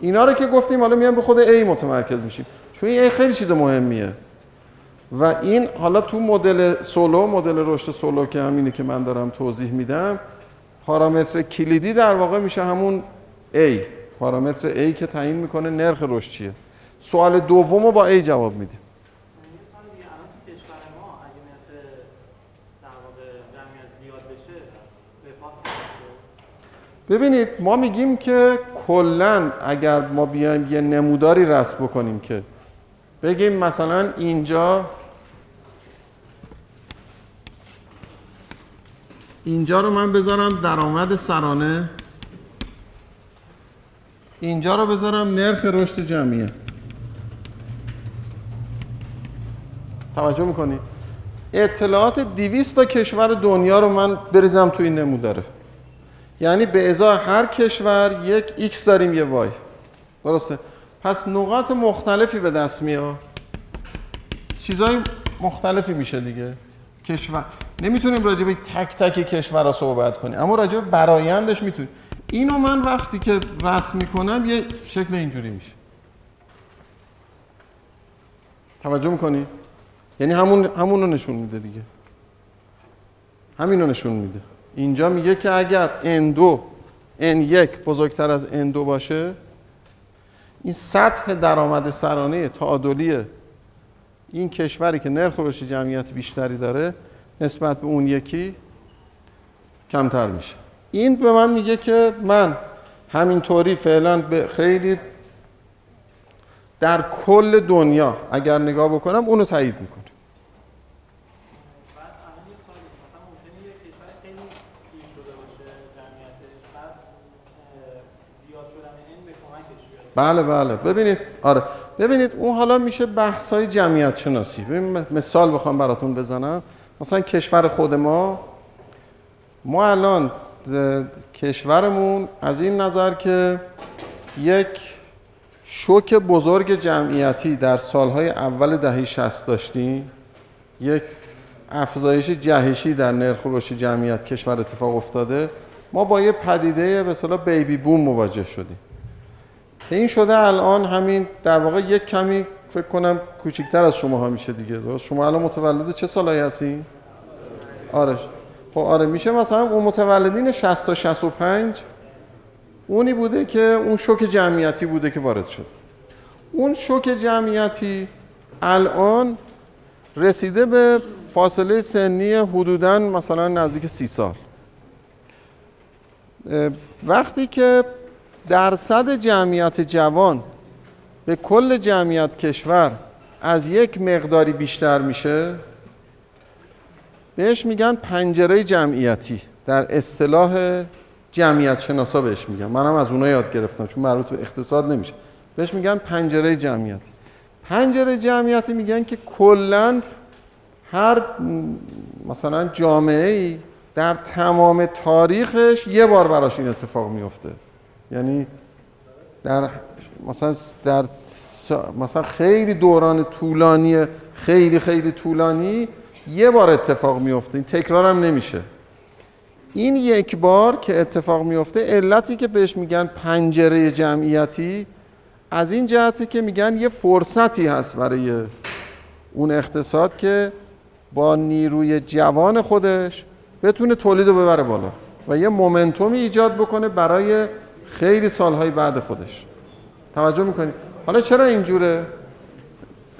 اینا رو که گفتیم حالا میام رو خود A متمرکز میشیم. چون این A خیلی چیز مهمیه. و این حالا تو مدل سولو مدل رشد سولو که همینه که من دارم توضیح میدم پارامتر کلیدی در واقع میشه همون A. پارامتر A که تعیین می‌کنه نرخ رشد چیه؟ سوال دوم رو با A جواب میدیم. ببینید ما میگیم که کلا اگر ما بیایم یه نموداری رسم بکنیم که بگیم مثلا اینجا اینجا رو من بذارم درآمد سرانه. اینجا رو بذارم نرخ رشد جمعیت توجه می‌کنی؟ اطلاعات 200 تا کشور دنیا رو من بریزم توی این نموداره یعنی به ازای هر کشور یک x داریم یه y درسته؟ پس نقاط مختلفی به دست میاد. چیزای مختلفی میشه دیگه. کشور نمی‌تونیم راجع به تک تک کشور را صحبت کنیم. اما راجع به برایندش می‌تونیم. اینو من وقتی که رسم می‌کنم یه شکل اینجوری میشه. توجه می‌کنی؟ یعنی همون همون رو نشون میده دیگه. همین رو نشون میده. اینجا میگه که اگر N2 N1 بزرگتر از N2 باشه این سطح درآمد سرانه تعادلی این کشوری که نرخ رشد جمعیت بیشتری داره نسبت به اون یکی کمتر میشه. این به من میگه که من همینطوری فعلا به خیلی در کل دنیا اگر نگاه بکنم اونو تایید می‌کنه. بله بله. ببینید آره. ببینید اون حالا میشه بحث های جمعیت شناسی. ببین مثال بخوام براتون بزنم. مثلا کشور خود ما ما الان کشورمون از این نظر که یک شوک بزرگ جمعیتی در سالهای اول دهه 60 داشتیم. یک افزایش جهشی در نرخ رشد جمعیت کشور اتفاق افتاده. ما با یه پدیده به اصطلاح بیبی بوم مواجه شدیم. که این شده الان همین در واقع یک کمی فکر کنم کوچکتر از شما ها میشه دیگه. درست؟ شما الان متولد چه سالایی هستی؟ آره. خب آره میشه مثلا اون متولدین 60 تا 65 اونی بوده که اون شوک جمعیتی بوده که وارد شد. اون شوک جمعیتی الان رسیده به فاصله سنی حدودا مثلا نزدیک سی سال. وقتی که درصد جمعیت جوان به کل جمعیت کشور از یک مقداری بیشتر میشه؟ بهش میگن پنجره جمعیتی. در اصطلاح جمعیت شناسا بهش میگن. منم از اونها یاد گرفتم چون مربوط به اقتصاد نمیشه. بهش میگن پنجره جمعیتی. پنجره جمعیتی میگن که کلا هر مثلا جامعه ای در تمام تاریخش یه بار براش این اتفاق میفته. یعنی در مثلا در مثلا خیلی دوران طولانی خیلی خیلی طولانی یه بار اتفاق میفته. این تکرار هم نمیشه. این یک بار که اتفاق میفته علتی که بهش میگن پنجره جمعیتی از این جهتی که میگن یه فرصتی هست برای اون اقتصاد که با نیروی جوان خودش بتونه تولید رو ببره بالا و یه مومنتومی ایجاد بکنه برای خیلی سالهای بعد خودش. توجه می‌کنید حالا چرا اینجوره؟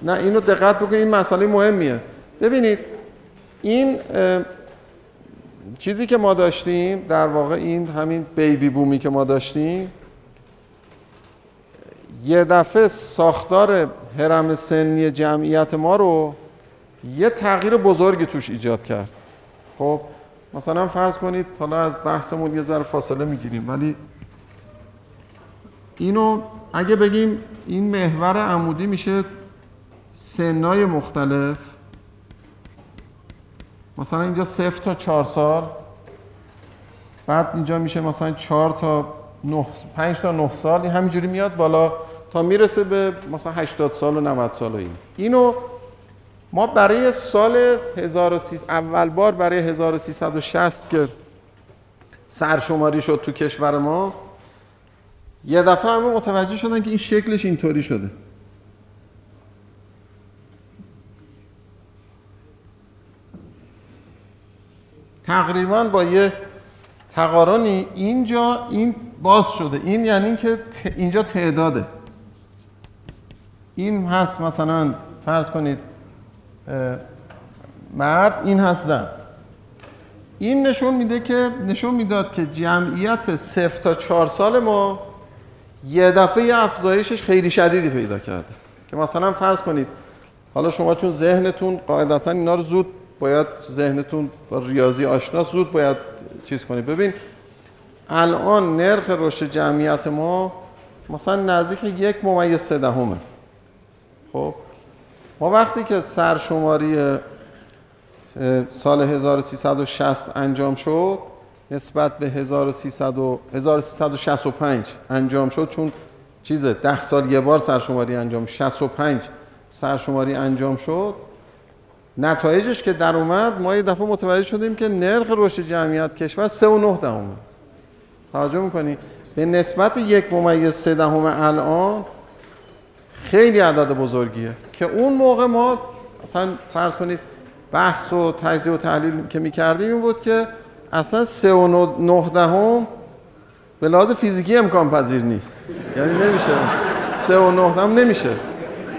نه اینو دقت بکنید این مسئله مهمیه. ببینید این چیزی که ما داشتیم در واقع این همین بیبی بومی که ما داشتیم یه دفعه ساختار هرم سنی جمعیت ما رو یه تغییر بزرگی توش ایجاد کرد. خب مثلا فرض کنید حالا از بحثمون یه ذره فاصله می‌گیریم ولی اینو اگه بگیم این محور عمودی میشه سنای مختلف. مثلا اینجا صفر تا چهار سال بعد اینجا میشه مثلا چهار تا نه پنج تا نه سال همینجوری میاد بالا تا می‌رسه به مثلا 80 سال و 90 سال و این. اینو ما برای سال 1300 اول بار برای 1360 که سرشماری شد تو کشور ما یه دفعه همه متوجه شدن که این شکلش اینطوری شده. تقریبا با یه تقارنی اینجا این باز شده. این یعنی که اینجا تعداده. این هست مثلا فرض کنید مرد این هست زن. این نشون میده که نشون می‌داد که جمعیت صفر تا چهار سال ما یه دفعه افزایشش خیلی شدیدی پیدا کرده. که مثلا فرض کنید حالا شما چون ذهنتون قاعدتا اینا رو زود باید ذهنتون با ریاضی آشنا زود باید چیز کنید. ببین الان نرخ رشد جمعیت ما مثلا نزدیک یک ممیز سه دهمه. خب؟ ما وقتی که سرشماری سال 1360 انجام شد نسبت به 1365 انجام شد چون چیز ده سال یه بار سرشماری انجام 65 سرشماری انجام شد. نتایجش که در اومد ما یه دفعه متوجه شدیم که نرخ رشد جمعیت کشور 3 و 9 دهمه توجه می‌کنی؟ به نسبت یک ممیز سه دهم الان خیلی عدد بزرگیه. که اون موقع ما اصلا فرض کنید بحث و تجزیه و تحلیل که می‌کردیم این بود که اصلا سه و نه دهم به لحاظ فیزیکی امکان پذیر نیست. یعنی نمیشه. سه و نه دهم نمیشه.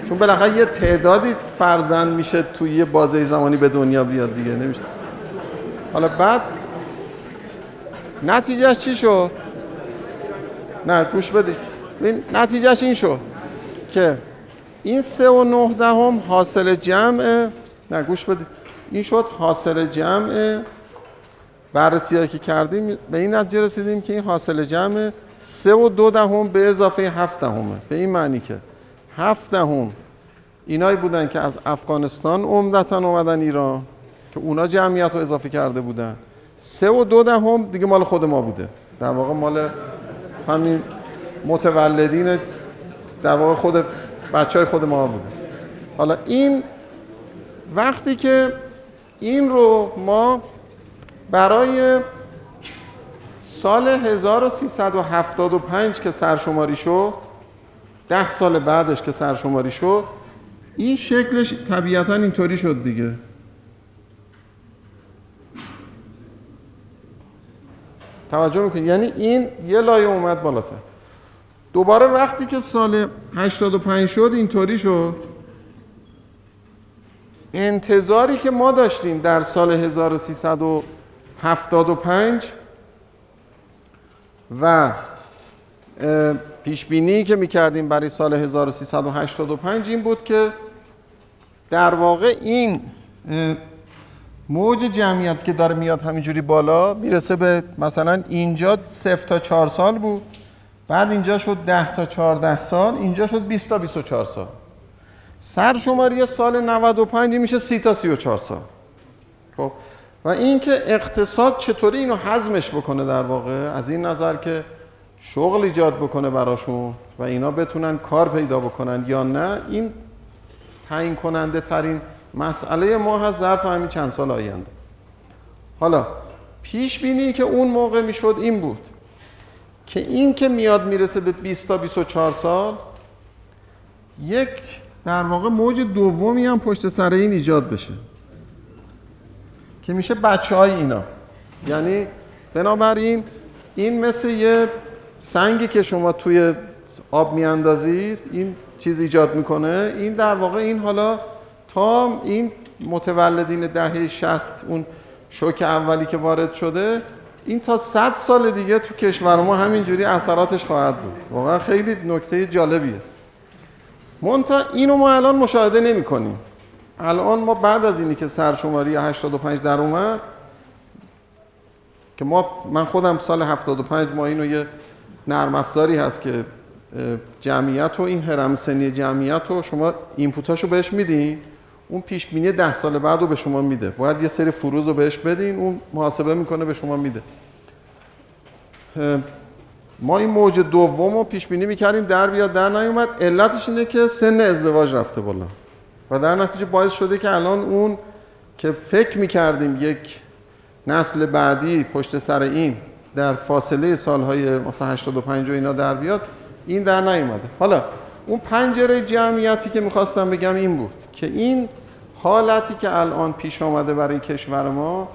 چون بالاخره یه تعدادی فرزند میشه توی یه بازه زمانی به دنیا بیاد دیگه. نمیشه. حالا بعد نتیجهش چی شد؟ نه گوش بدید نتیجهش این شد که این سه و نه دهم حاصل جمع نه گوش بدید این شد حاصل جمع بررسی که کردیم به این نتیجه رسیدیم که این حاصل جمع سه و دو دهم به اضافه هفت دهمه. به این معنی که هفت دهم اینایی بودن که از افغانستان عمدتا اومدن ایران که اونا جمعیت رو اضافه کرده بودن. سه و دو دهم دیگه مال خود ما بوده. در واقع مال همین متولدین در واقع خود بچه های خود ما بوده. حالا این وقتی که این رو ما برای سال 1375 که سرشماری شد ده سال بعدش که سرشماری شد این شکلش طبیعتا اینطوری شد دیگه. توجه می‌کنید یعنی این یه لایه اومد بالاتر. دوباره وقتی که سال 85 شد اینطوری شد. انتظاری که ما داشتیم در سال 1375 و پیش بینی که می‌کردیم برای سال 1385 این بود که در واقع این موج جمعیت که داره میاد همینجوری بالا می‌رسه به مثلا اینجا 0 تا 4 سال بود بعد اینجا شد 10 تا 14 سال اینجا شد 20 تا 24 سال. سرشماری سال 95 میشه 30 تا 34 سال. خب و اینکه اقتصاد چطوری اینو حزمش بکنه در واقع از این نظر که شغل ایجاد بکنه براشون و اینا بتونن کار پیدا بکنن یا نه این تعیین کننده ترین مسئله ما هست ظرف همین چند سال آینده. حالا پیش بینی که اون موقع می‌شد این بود که این که میاد می‌رسه به 20 تا 24 سال یک در واقع موج دومی هم پشت سر این ایجاد بشه. که میشه بچه های اینا. یعنی بنابراین این مثل یه سنگی که شما توی آب میاندازید این چیز ایجاد می‌کنه. این در واقع این حالا تا این متولدین دهه 60 اون شوک اولی که وارد شده این تا 100 سال دیگه تو کشور ما همینجوری اثراتش خواهد بود. واقعا خیلی نکته جالبیه. مونتا اینو ما الان مشاهده نمی کنیم الان ما بعد از اینی که سرشماری 85 در اومد که ما من خودم سال 75 ما اینو یه نرم افزاری هست که جمعیت و این هرم سنی جمعیت رو شما اینپوتاشو بهش میدین اون پیش بینی ده سال بعد رو به شما میده. باید یه سری فروز رو بهش بدین اون محاسبه می‌کنه به شما میده. ما این موج دوم رو پیش بینی می‌کردیم در بیاد در نیومد. علتش اینه که سن ازدواج رفته بالا. و در نتیجه باعث شده که الان اون که فکر می‌کردیم یک نسل بعدی پشت سر این در فاصله سالهای مثلا 85 و اینا در بیاد این در نیومده. حالا اون پنجره جمعیتی که می‌خواستم بگم این بود که این حالتی که الان پیش آمده برای کشور ما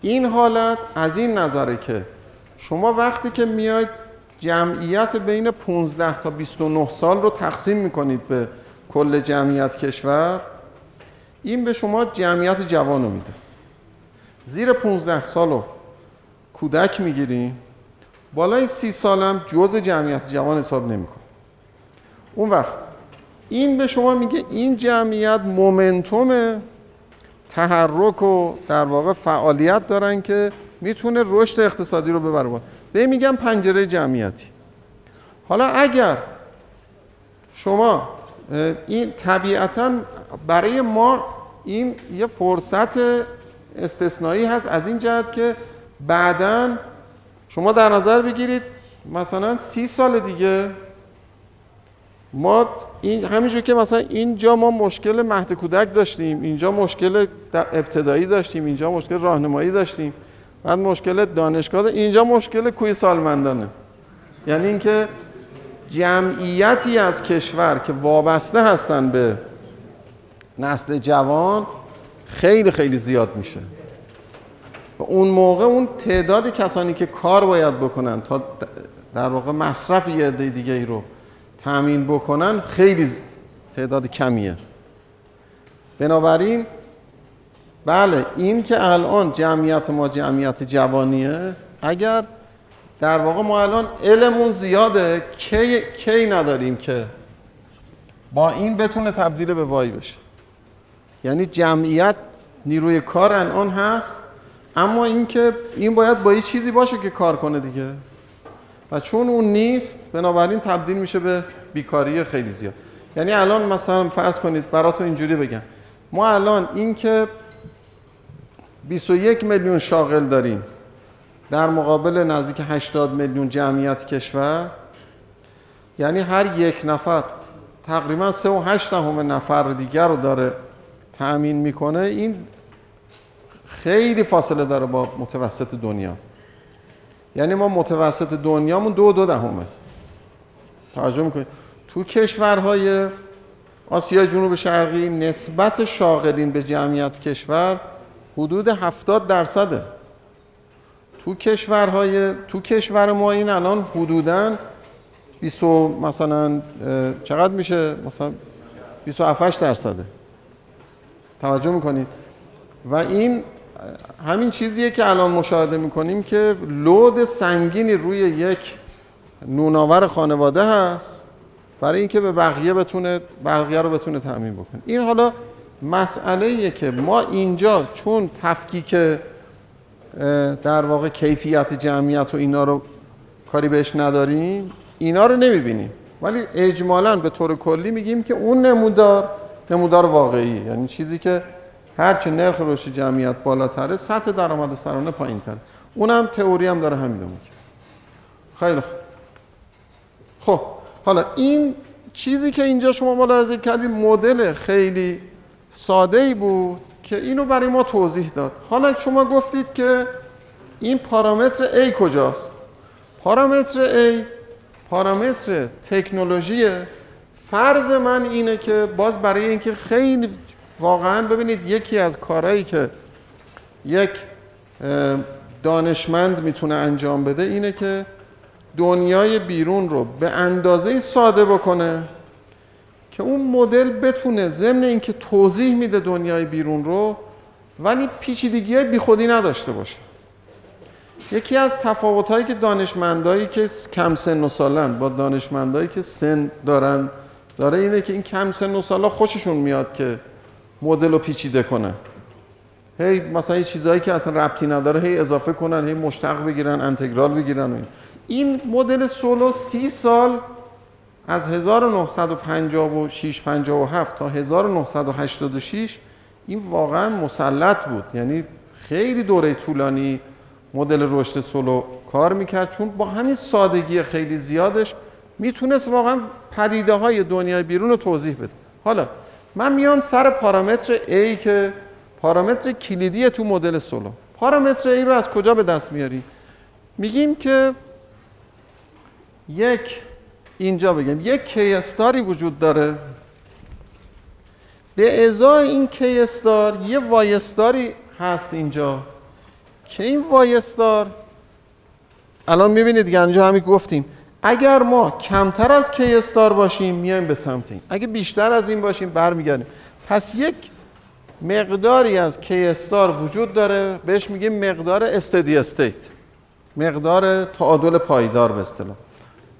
این حالت از این نظره که شما وقتی که میاید جمعیت بین 15 تا 29 سال رو تقسیم می‌کنید به کل جمعیت کشور این به شما جمعیت جوان رو میده. زیر 15 سال رو کودک می‌گیریم بالای سی سالم جز جمعیت جوان حساب نمیکن اون وقت این به شما میگه این جمعیت مومنتوم تحرک و در واقع فعالیت دارن که می‌تونه رشد اقتصادی رو ببره بالا. به میگم پنجره جمعیتی. حالا اگر شما این طبیعتا برای ما این یه فرصت استثنایی هست از این جهت که بعدا شما در نظر بگیرید مثلا سی سال دیگه ما این همینجور که مثلا اینجا ما مشکل مهد کودک داشتیم اینجا مشکل ابتدایی داشتیم اینجا مشکل راهنمایی داشتیم بعد مشکل دانشگاه اینجا مشکل کوی سالمندانه. یعنی اینکه جمعیتی از کشور که وابسته هستن به نسل جوان خیلی خیلی زیاد میشه. و اون موقع اون تعداد کسانی که کار باید بکنن تا در واقع مصرف یه عده دیگه ای رو تامین بکنن خیلی تعداد کمیه. بنابراین بله این که الان جمعیت ما جمعیت جوانیه اگر در واقع ما الان علمون زیاده کی, کی نداریم که با این بتونه تبدیل به وای بشه. یعنی جمعیت نیروی کار الان هست اما اینکه این باید با یه چیزی باشه که کار کنه دیگه. و چون اون نیست بنابراین تبدیل میشه به بیکاری خیلی زیاد. یعنی الان مثلا فرض کنید براتون اینجوری بگم. ما الان اینکه 21 میلیون شاغل داریم. در مقابل نزدیک 80 میلیون جمعیت کشور یعنی هر یک نفر تقریبا 3 و 8 نفر دیگر رو داره تأمین می‌کنه این خیلی فاصله داره با متوسط دنیا. یعنی ما متوسط دنیامون دو دو دهمه. توجه می‌کنید تو کشورهای آسیا جنوب شرقی نسبت شاغلین به جمعیت کشور حدود 70 درصده. تو کشورهای تو کشور ما این الان حدوداً 20 مثلا چقدر میشه؟ مثلا 27 درصده. توجه می‌کنید. و این همین چیزیه که الان مشاهده می‌کنیم که لود سنگینی روی یک نوناور خانواده هست برای اینکه به بقیه بتونه بقیه رو بتونه تامین بکنه. این حالا مسئله که ما اینجا چون تفکیک در واقع کیفیت جمعیت و اینا رو کاری بهش نداریم. اینا رو نمی‌بینیم. ولی اجمالا به طور کلی میگیم که اون نمودار نمودار واقعی. یعنی چیزی که هرچه نرخ رشد جمعیت بالاتره سطح درآمد سرانه پایین تره اونم تئوری هم داره همین رو میگه. خیلی خوب. خب حالا این چیزی که اینجا شما ملاحظه کردید مدل خیلی ساده ای بود. که اینو برای ما توضیح داد. حالا شما گفتید که این پارامتر A کجاست؟ پارامتر A پارامتر تکنولوژی. فرض من اینه که باز برای اینکه خیلی واقعا ببینید یکی از کارهایی که یک دانشمند می‌تونه انجام بده اینه که دنیای بیرون رو به اندازه ساده بکنه. که اون مدل بتونه ضمن اینکه توضیح میده دنیای بیرون رو ولی پیچیدگی های بیخودی نداشته باشه. یکی از تفاوت‌هایی که دانشمندایی که کم سن و سالن با دانشمندایی که سن دارن داره اینه که این کم سن و سالا خوششون میاد که مدل رو پیچیده کنن. هی مثلا یه چیزهایی که اصلا ربطی نداره هی اضافه کنن هی مشتق بگیرن انتگرال بگیرن این مدل سولو سی سال از 1956 57 تا 1986 این واقعا مسلط بود. یعنی خیلی دوره طولانی مدل رشد سولو کار می‌کرد. چون با همین سادگی خیلی زیادش می‌تونست واقعا پدیده های دنیای بیرون رو توضیح بده. حالا من میام سر پارامتر A که پارامتر کلیدی تو مدل سولو. پارامتر A رو از کجا به دست میاری؟ میگیم که یک اینجا بگم یک کی استاری وجود داره. به ازای این کی استار یه وای استاری هست اینجا. که این وای استار الان می‌بینید دیگه اینجا همین گفتیم. اگر ما کمتر از K star باشیم میایم به سمت این. اگه بیشتر از این باشیم برمیگردیم. پس یک مقداری از K star وجود داره. بهش میگیم مقدار steady state مقدار تعادل پایدار به اصطلاح.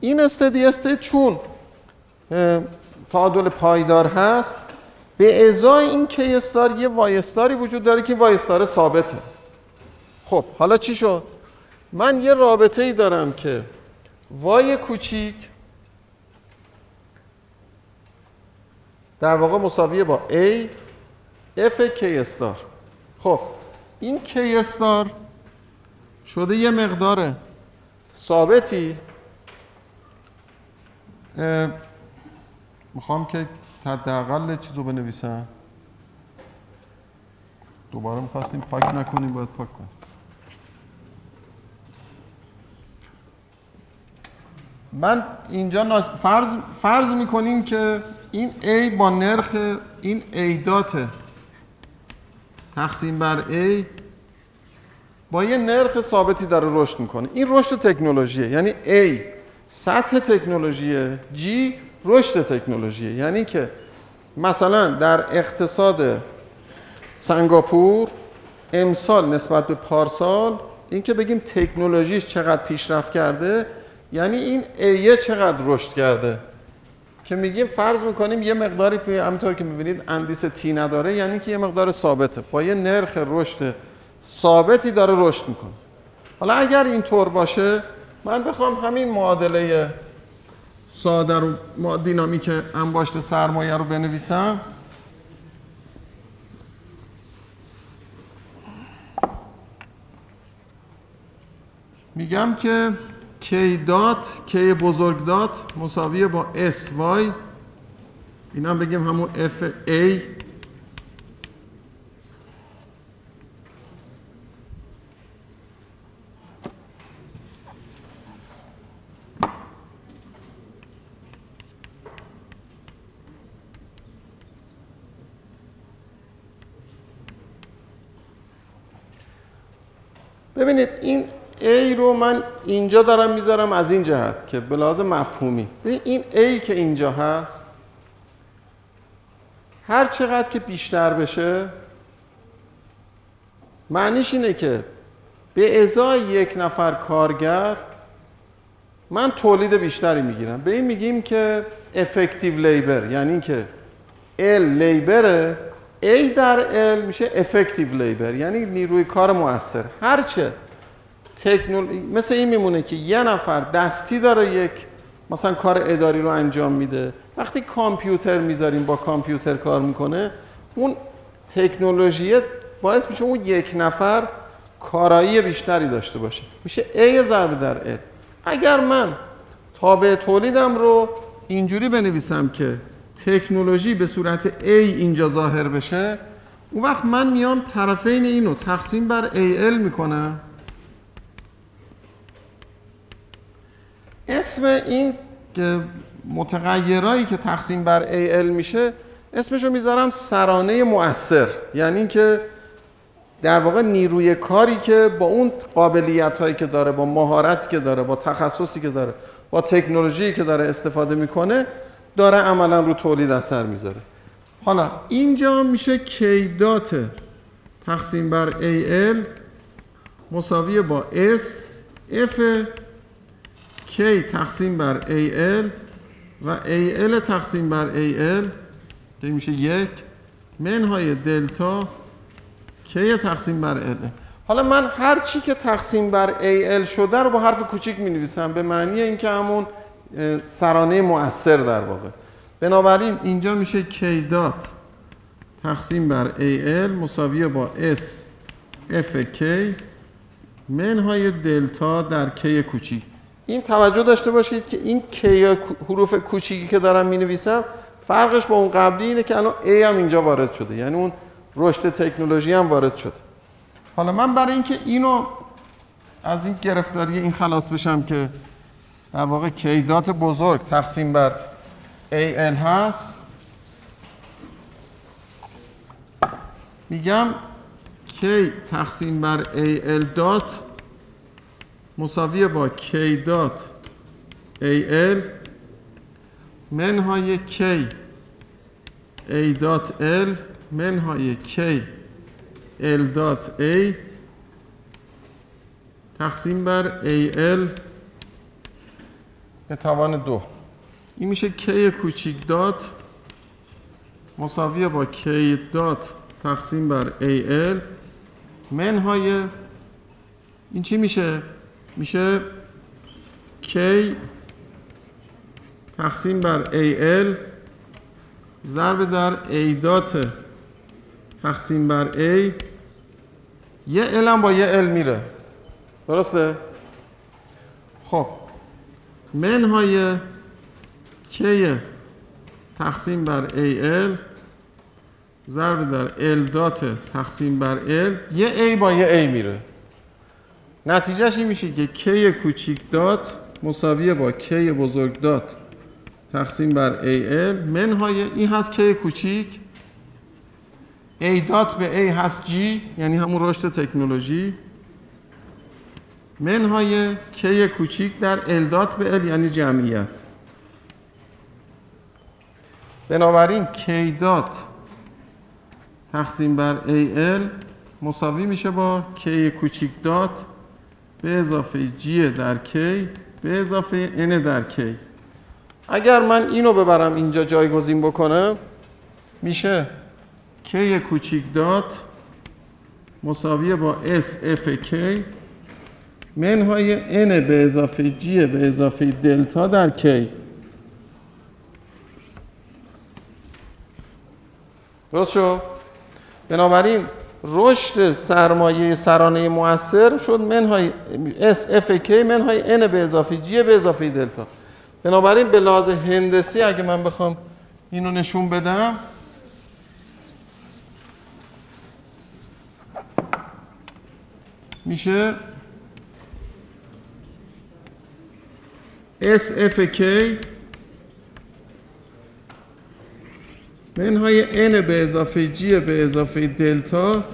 این steady state چون تعادل پایدار هست به ازای این K star یه Y star ی وجود داره که Y star ثابته. خب حالا چی شد؟ من یه رابطه ای دارم که وای کوچیک در واقع مساویه با A F K استار خب این K استار شده یه مقدار ثابتی می‌خوام که حداقل چیزو بنویسم. دوباره می‌خواستیم پاک نکنیم باید پاک کنیم. من اینجا فرض, فرض می‌کنیم که این A با نرخ این A تقسیم بر A با یه نرخ ثابتی داره رشد می‌کنه. این رشد تکنولوژیه. یعنی A سطح تکنولوژیه G رشد تکنولوژیه یعنی که مثلا در اقتصاد سنگاپور امسال نسبت به پارسال اینکه بگیم تکنولوژیش چقدر پیشرفت کرده یعنی این ایه چقدر رشد کرده. که میگیم فرض می‌کنیم یه مقداری همینطور که می‌بینید اندیس تی نداره یعنی که یه مقدار ثابته. با یه نرخ رشد ثابتی داره رشد می‌کنه. حالا اگر این طور باشه من بخوام همین معادله ساده رو دینامیک انباشت سرمایه رو بنویسم. میگم که k دات k بزرگ دات مساویه با s y. اینا بگیم همون f a ببینید این A رو من اینجا دارم می‌ذارم از این جهت که به لحاظ مفهومی. این A که اینجا هست هر چقدر که بیشتر بشه معنیش اینه که به ازای یک نفر کارگر من تولید بیشتری می‌گیرم. به این میگیم که افکتیو لیبر یعنی اینکه L لیبره A در L میشه افکتیو لیبر یعنی نیروی کار مؤثر هرچه تکنول... مثل این میمونه که یه نفر دستی داره یک مثلا کار اداری رو انجام میده. وقتی کامپیوتر می‌ذاریم با کامپیوتر کار می‌کنه اون تکنولوژی باعث میشه اون یک نفر کارایی بیشتری داشته باشه. میشه A ضرب در L. اگر من تابع تولیدم رو اینجوری بنویسم که تکنولوژی به صورت A اینجا ظاهر بشه اون وقت من میام طرفین اینو تقسیم بر AL می‌کنم. اسم این که متغیرهایی که تقسیم بر AL میشه اسمشو می‌ذارم سرانه مؤثر. یعنی اینکه در واقع نیروی کاری که با اون قابلیت هایی که داره با مهارتی که داره با تخصصی که داره با تکنولوژی که داره استفاده می‌کنه داره عملا رو تولید اثر می‌ذاره. حالا اینجا میشه کیدات تقسیم بر AL مساوی با S F K تقسیم بر AL و AL تقسیم بر AL که میشه یک. منهای دلتا K تقسیم بر L. حالا من هر چی که تقسیم بر AL شده رو با حرف کوچیک می نویسم به معنی اینکه همون سرانه مؤثر در واقع. بنابراین اینجا میشه K دات تقسیم بر AL مساویه با S F K. منهای دلتا در K کوچیک. این توجه داشته باشید که این K حروف کوچیکی که دارم می نویسم فرقش با اون قبلی اینه که الان A هم اینجا وارد شده. یعنی اون رشد تکنولوژی هم وارد شده. حالا من برای اینکه اینو از این گرفتاری این خلاص بشم که در واقع K dot بزرگ تقسیم بر AL هست میگم K تقسیم بر AL dot مساویه با K dot AL منهای K A dot L. منهای K L dot A. تقسیم بر AL به توان دو. این میشه K کوچیک dot مساویه با K dot تقسیم بر AL منهای این چی میشه؟ میشه K تقسیم بر AL ضرب در A dot تقسیم بر A. یه L هم با یه L میره. درسته؟ خب. منهای K تقسیم بر AL ضرب در L dot تقسیم بر L. یه A با یه A میره. نتیجهش این میشه که K کوچیک dot مساویه با K بزرگ dot تقسیم بر AL منهای این هست K کوچیک. A dot به A هست G یعنی همون رشد تکنولوژی. منهای K کوچیک در L dot به L یعنی جمعیت. بنابراین K dot تقسیم بر AL مساوی میشه با K کوچیک dot به اضافه G در K به اضافه N در K. اگر من اینو ببرم اینجا جایگزین بکنم میشه K کوچیک دات مساویه با S F K. منهای N به اضافه G به اضافه دلتا در K. درست شد؟ بنابراین رشد سرمایه سرانه مؤثر شد منهای S F K منهای N به اضافه G به اضافه دلتا. بنابراین به لحاظ هندسی اگه من بخوام اینو نشون بدم میشه S F K منهای N به اضافه G به اضافه دلتا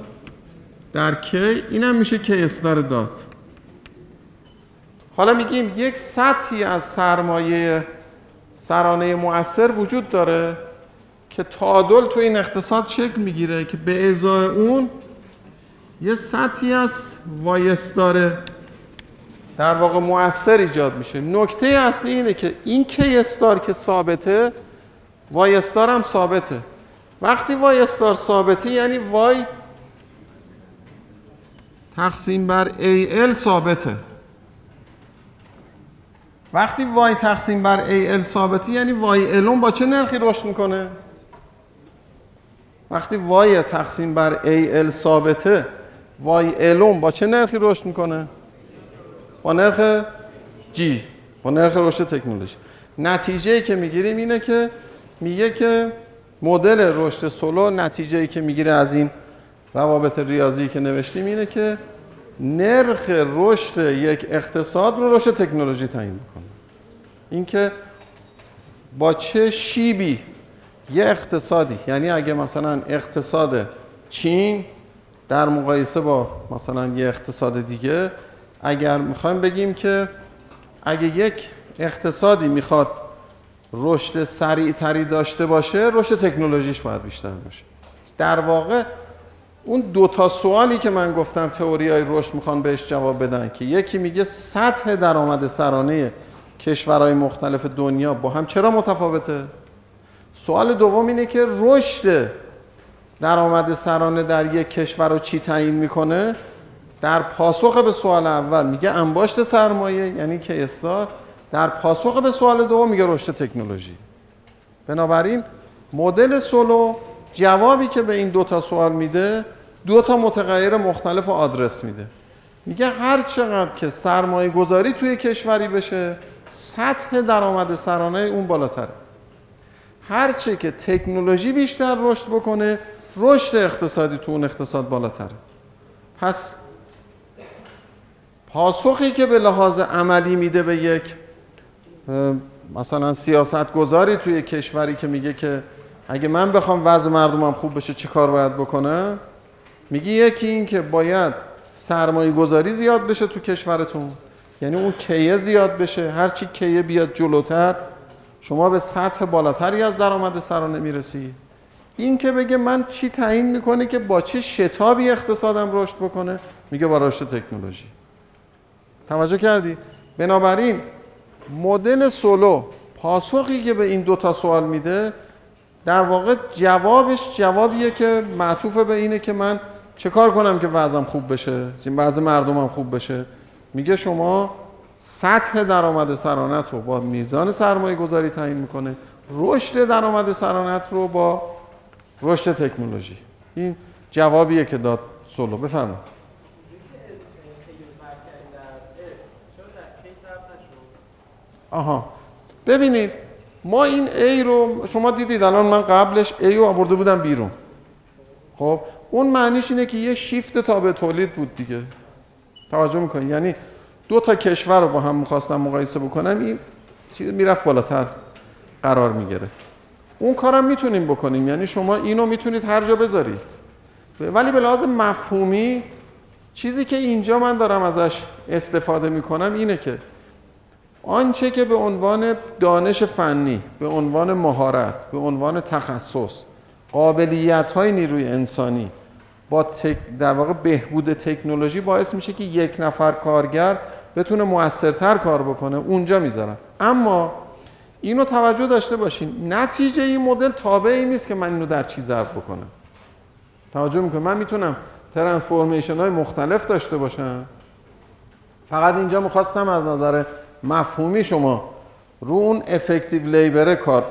در کی اینم میشه کی استار دات حالا میگیم یک سطحی از سرمایه سرانه مؤثر وجود داره که تعادل تو این اقتصاد شکل می‌گیره که به ازای اون یه سطحی از وایستاره در واقع مؤثر ایجاد میشه. نکته اصلی اینه که این کی استار که ثابته وای استار هم ثابته. وقتی وای استار ثابته یعنی وای تقسیم بر ای ثابته. وقتی وای تقسیم بر ای ثابته یعنی وای الون با چه نرخی رشد می‌کنه؟ وقتی وای تقسیم بر ای ثابته وای الون با چه نرخی رشد می‌کنه؟ با نرخ جی با نرخ رشد تکنولوژی. نتیجه که می‌گیریم اینه که میگه که مدل رشد سولو نتیجه که می‌گیره از این روابط ریاضی که نوشتیم اینه که نرخ رشد یک اقتصاد رو رشد تکنولوژی تعیین می‌کنه. اینکه با چه شیبی یه اقتصادی یعنی اگه مثلا اقتصاد چین در مقایسه با مثلا یه اقتصاد دیگه اگر می‌خوایم بگیم که اگه یک اقتصادی می‌خواد رشد سریع تری داشته باشه رشد تکنولوژیش باید بیشتر باشه. در واقع اون دو تا سوالی که من گفتم تئوری های رشد می‌خوان بهش جواب بدن که یکی میگه سطح درآمد سرانه کشورهای مختلف دنیا با هم چرا متفاوته؟ سوال دوم اینه که رشد درآمد سرانه در یک کشور رو چی تعیین می‌کنه؟ در پاسخ به سوال اول میگه انباشت سرمایه یعنی که استار در پاسخ به سوال دوم میگه رشد تکنولوژی. بنابراین مدل سولو جوابی که به این دو تا سوال میده دو تا متغیر مختلف و آدرس میده. میگه هر چقدر که سرمایه گذاری توی کشوری بشه سطح درآمد سرانه اون بالاتره. هر چه که تکنولوژی بیشتر رشد بکنه رشد اقتصادی تو اون اقتصاد بالاتره. پس پاسخی که به لحاظ عملی میده به یک مثلا سیاست گذاری توی کشوری که میگه که اگه من بخوام وضع مردمم خوب بشه چه کار باید بکنم میگی یکی این که باید سرمایه گذاری زیاد بشه تو کشورتون. یعنی اون کیه زیاد بشه؟ هرچی کیه بیاد جلوتر شما به سطح بالاتری از درآمد سرانه می‌رسی. این که بگه من چی تعیین می‌کنه که با چه شتابی اقتصادم رشد بکنه؟ میگه با رشد تکنولوژی. توجه کردی؟ بنابراین مدل سولو پاسخی که به این دو تا سوال میده در واقع جوابش جوابیه که معطوف به اینه که من چه کار کنم که وضعم خوب بشه؟ وضع مردمم خوب بشه؟ میگه شما سطح درآمد سرانت رو با میزان سرمایه گذاری تعیین می‌کنه رشد درآمد سرانت رو با رشد تکنولوژی. این جوابیه که داد سولو. بفرمایید. آها. ببینید ما این A رو شما دیدید الان من قبلش A رو آورده بودم بیرون. خب اون معنیش اینه که یه شیفت تابع تولید بود دیگه. توجه می‌کنید یعنی دو تا کشور رو با هم می‌خواستم مقایسه بکنم این چیز می‌رفت بالاتر قرار می‌گرفت. اون کارم می‌تونیم بکنیم یعنی شما اینو می‌تونید هر جا بذارید. ولی به لحاظ مفهومی چیزی که اینجا من دارم ازش استفاده می‌کنم اینه که آنچه که به عنوان دانش فنی به عنوان مهارت به عنوان تخصص قابلیت های نیروی انسانی با تک در واقع بهبود تکنولوژی باعث میشه که یک نفر کارگر بتونه موثرتر کار بکنه اونجا می‌ذارن. اما اینو توجه داشته باشین نتیجه این مدل تابع نیست که من اینو در چی ضرب بکنم. توجه می‌کنم من می‌تونم ترانسفورمیشن های مختلف داشته باشم. فقط اینجا می‌خواستم از نظر مفهومی شما. رو اون افکتیو لیبر کار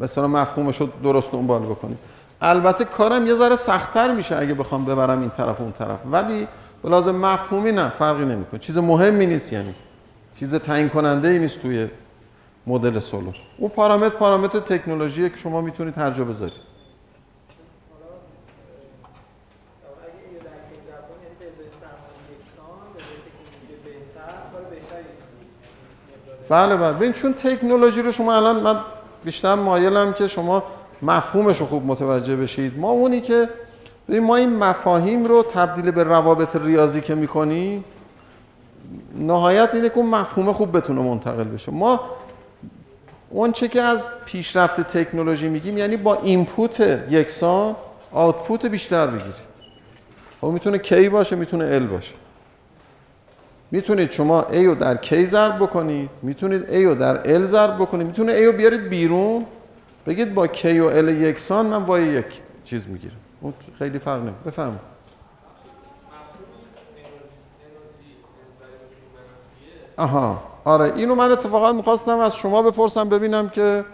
به صورت مفهومش رو درست دنبال بکنید. البته کارم یه ذره سختتر میشه اگه بخوام ببرم این طرف اون طرف. ولی لازم مفهومی نه فرقی نمی‌کنه. چیز مهمی نیست یعنی. چیز تعیین کننده ای نیست توی مدل سولو. اون پارامتر پارامتر تکنولوژی که شما می‌تونید هر جا بذارید. بله بله. ببین چون تکنولوژی رو شما الان من بیشتر مایلم که شما مفهومش رو خوب متوجه بشید. ما اونی که ما این مفاهیم رو تبدیل به روابط ریاضی که می‌کنیم نهایت اینه که اون مفهوم خوب بتونه منتقل بشه. ما اون چه که از پیشرفت تکنولوژی میگیم یعنی با اینپوت یکسان آوتپوت بیشتر بگیرید خب می‌تونه کی باشه؟ می‌تونه ال باشه. می‌تونید شما A رو در K ضرب بکنید می‌تونید A رو در L ضرب بکنید می‌تونه A رو بیارید بیرون. بگید با K و L یکسان من با یک چیز می‌گیرم. اون خیلی فرق نمید بفهم آها. آره اینو من اتفاقا می‌خواستم از شما بپرسم ببینم که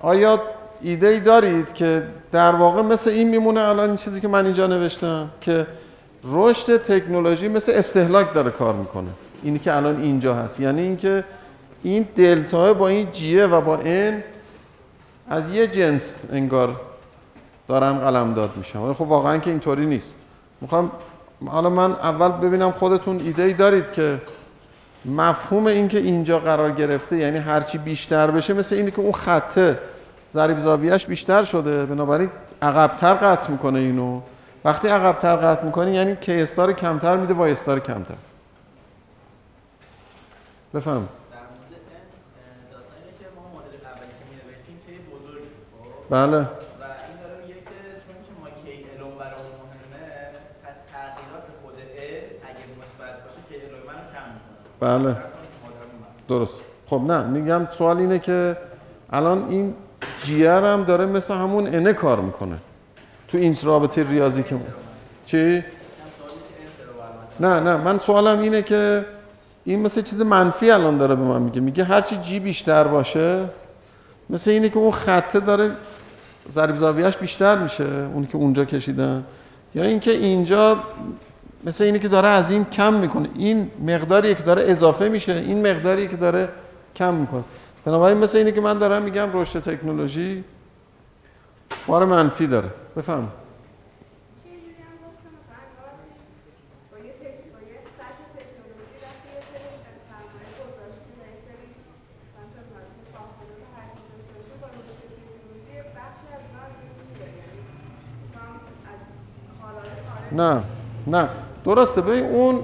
آیا ایده ای دارید که در واقع مثل این میمونه الان این چیزی که من اینجا نوشتم که رشد تکنولوژی مثل استهلاک داره کار می‌کنه. اینی که الان اینجا هست. یعنی اینکه این دلتا با این جیه و با این از یه جنس انگار دارن قلم داد میشن. خب واقعا که اینطوری نیست. می‌خوام حالا من اول ببینم خودتون ایده ای دارید که مفهوم این که اینجا قرار گرفته یعنی هرچی بیشتر بشه مثل اینی که اون خطه ضریب زاویهش بیشتر شده. بنابراین عقبتر قطع می‌کنه اینو. وقتی عقبتر قطع می‌کنه یعنی که استار کمتر میده با استار کمتر. بفهم. بله. بله. درست. خب نه میگم سوال اینه که الان این جیر هم داره مثل همون انه کار می‌کنه. تو این رابطه ریاضی که چی؟ نه نه من سوالم اینه که این مثل چیز منفی الان داره به من میگه. میگه هرچی جی بیشتر باشه مثل اینه که اون خطه داره ضریب زاویهش بیشتر میشه اون که اونجا کشیدن. یا اینکه اینجا مثل اینه که داره از این کم می‌کنه. این مقداری که داره اضافه میشه این مقداری که داره کم می‌کنه. بنابراین مثل اینه که من دارم میگم رشد تکنولوژی بار منفی داره. بفهم نه نه. درسته ببین اون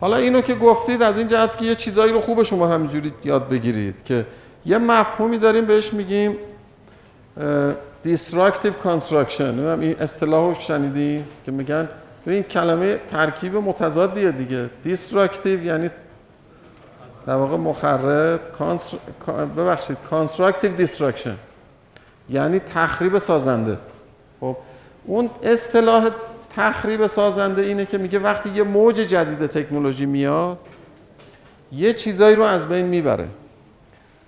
حالا اینو که گفتید از این جهت که یه چیزایی رو خوبه شما همینجوری یاد بگیرید که یه مفهومی داریم بهش میگیم destructive construction. این اصطلاحو شنیدی؟ که میگن این کلمه ترکیب متضادیه دیگه. Destructive یعنی در واقع مخرب. ببخشید. Constructive destruction یعنی تخریب سازنده. خب اون اصطلاح تخریب سازنده اینه که میگه وقتی یه موج جدید تکنولوژی میاد یه چیزایی رو از بین می‌بره.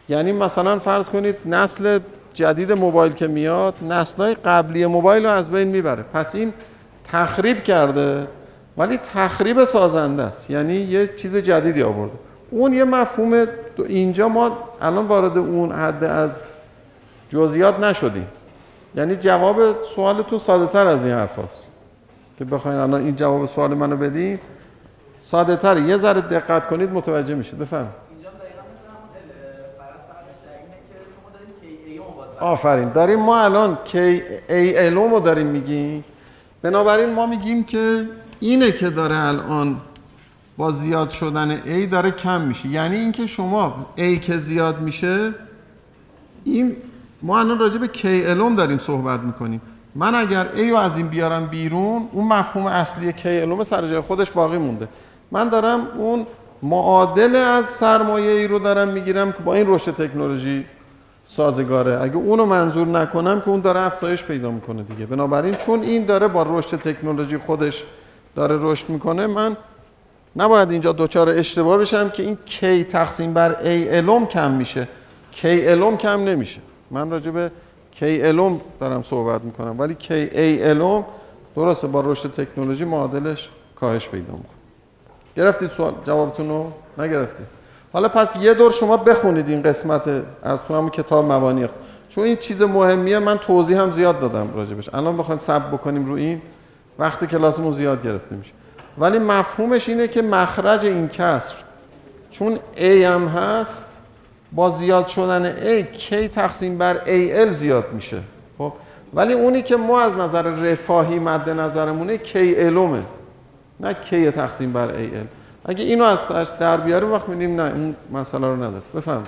یعنی مثلا فرض کنید نسل جدید موبایل که میاد نسلهای قبلی موبایل رو از بین می‌بره. پس این تخریب کرده ولی تخریب سازنده است. یعنی یه چیز جدیدی آورده. اون یه مفهوم اینجا ما الان وارد اون حد از جزئیات نشدیم. یعنی جواب سوالتون ساده تر از این حرف هست. که بخواین الان این جواب سوال منو بدین. ساده تر. یه ذره دقت کنید متوجه میشید. بفرمایید. آفرین. داریم ما الان کی ای الوم رو داریم میگیم. بنابراین ما میگیم که اینه که داره الان با زیاد شدن A داره کم میشه. یعنی اینکه شما A که زیاد میشه این ما الان راجع به کی الوم داریم صحبت می‌کنیم. من اگر A رو از این بیارم بیرون اون مفهوم اصلی کی الوم سر جای خودش باقی مونده. من دارم اون معادل از سرمایه ای رو دارم می‌گیرم که با این رشد تکنولوژی سازگاره. اگه اونو منظور نکنم که اون داره افزایش پیدا می‌کنه دیگه. بنابراین چون این داره با رشد تکنولوژی خودش داره رشد می‌کنه من نباید اینجا دوچار اشتباه بشم که این کی تقسیم بر ای الوم کم میشه. کی الوم کم نمیشه. من راجع به کی الوم دارم صحبت می‌کنم. ولی کی ای الوم درسته با رشد تکنولوژی معادلش کاهش پیدا می‌کنه. گرفتید سوال؟ جوابتون رو؟ نگرفتید. حالا پس یه دور شما بخونید این قسمت از تو همون کتاب مبانی چون این چیز مهمیه من توضیح هم زیاد دادم راجبش. الان بخوایم سب بکنیم رو این وقتی کلاسمون زیاد گرفته میشه. ولی مفهومش اینه که مخرج این کسر چون A هم هست با زیاد شدن A K تقسیم بر AL زیاد میشه. خب؟ ولی اونی که ما از نظر رفاهی مد نظرمونه کی الومه نه کی تقسیم بر ای ال اگه اینو از در بیاریم وقت می‌بینیم نه اون مسئله رو نداره. بفهم.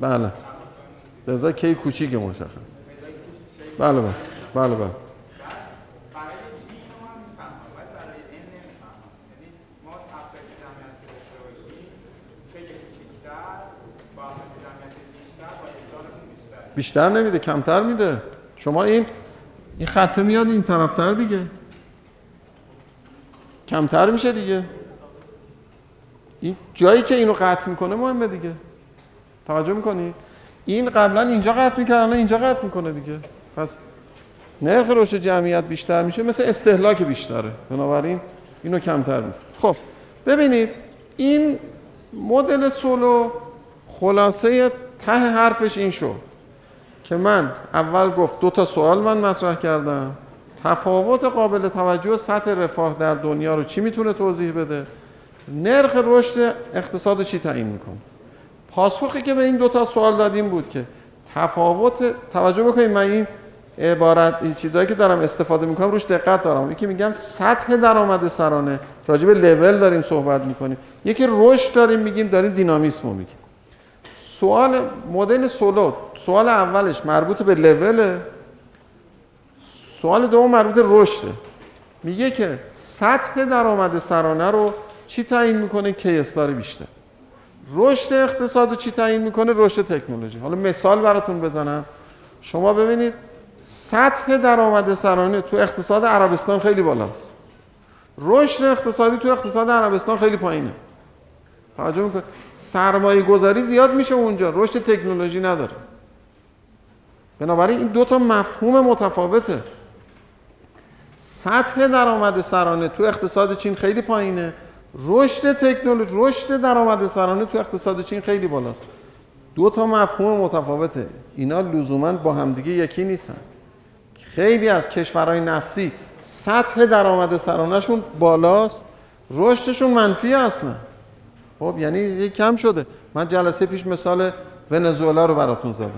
بله. ازای کی کوچیک مشخص. بله بله بله بله. بیشتر نمیده کمتر میده. شما این این خط میاد این طرفتر دیگه. کمتر میشه دیگه. این جایی که اینو قطع می‌کنه مهمه دیگه. توجه می‌کنی؟ این قبلا اینجا قطع الان اینجا قطع می‌کنه دیگه. پس نرخ رشد جمعیت بیشتر میشه مثل استهلاک بیشتره. بنابراین اینو کمتر می‌کنه. خب ببینید این مدل سولو خلاصه ته حرفش این شد. که من اول گفت دو تا سوال من مطرح کردم. تفاوت قابل توجه سطح رفاه در دنیا رو چی می‌تونه توضیح بده؟ نرخ رشد اقتصاد چی تعیین می‌کنه؟ پاسخی که به این دو تا سوال دادیم بود که تفاوت توجه بکنید من این عبارت این چیزایی که دارم استفاده می‌کنم روش دقت دارم. یکی میگم سطح درآمد سرانه. راجع به لول داریم صحبت می‌کنیم. یکی رشد داریم میگیم داریم دینامیسم میگیم. سوال مدل سولو سوال اولش مربوط به لوله سوال دوم مربوط به رشده میگه که سطح درآمد سرانه رو چی تعیین می‌کنه؟ استار بیشتر. رشد اقتصاد رو چی تعیین می‌کنه؟ رشد تکنولوژی. حالا مثال براتون بزنم. شما ببینید سطح درآمد سرانه تو اقتصاد عربستان خیلی بالاست. رشد اقتصادی تو اقتصاد عربستان خیلی پایینه. توجه می‌کنه سرمایه گذاری زیاد میشه اونجا. رشد تکنولوژی نداره. بنابراین این دو تا مفهوم متفاوته. سطح درآمد سرانه تو اقتصاد چین خیلی پایینه. رشد تکنولوژی رشد درآمد سرانه تو اقتصاد چین خیلی بالاست. دو تا مفهوم متفاوته. اینا لزوما با همدیگه یکی نیستن. خیلی از کشورهای نفتی سطح درآمد سرانهشون بالاست. رشدشون منفی اصلا. خب یعنی یه کم شده. من جلسه پیش مثال ونزوئلا رو براتون زدم.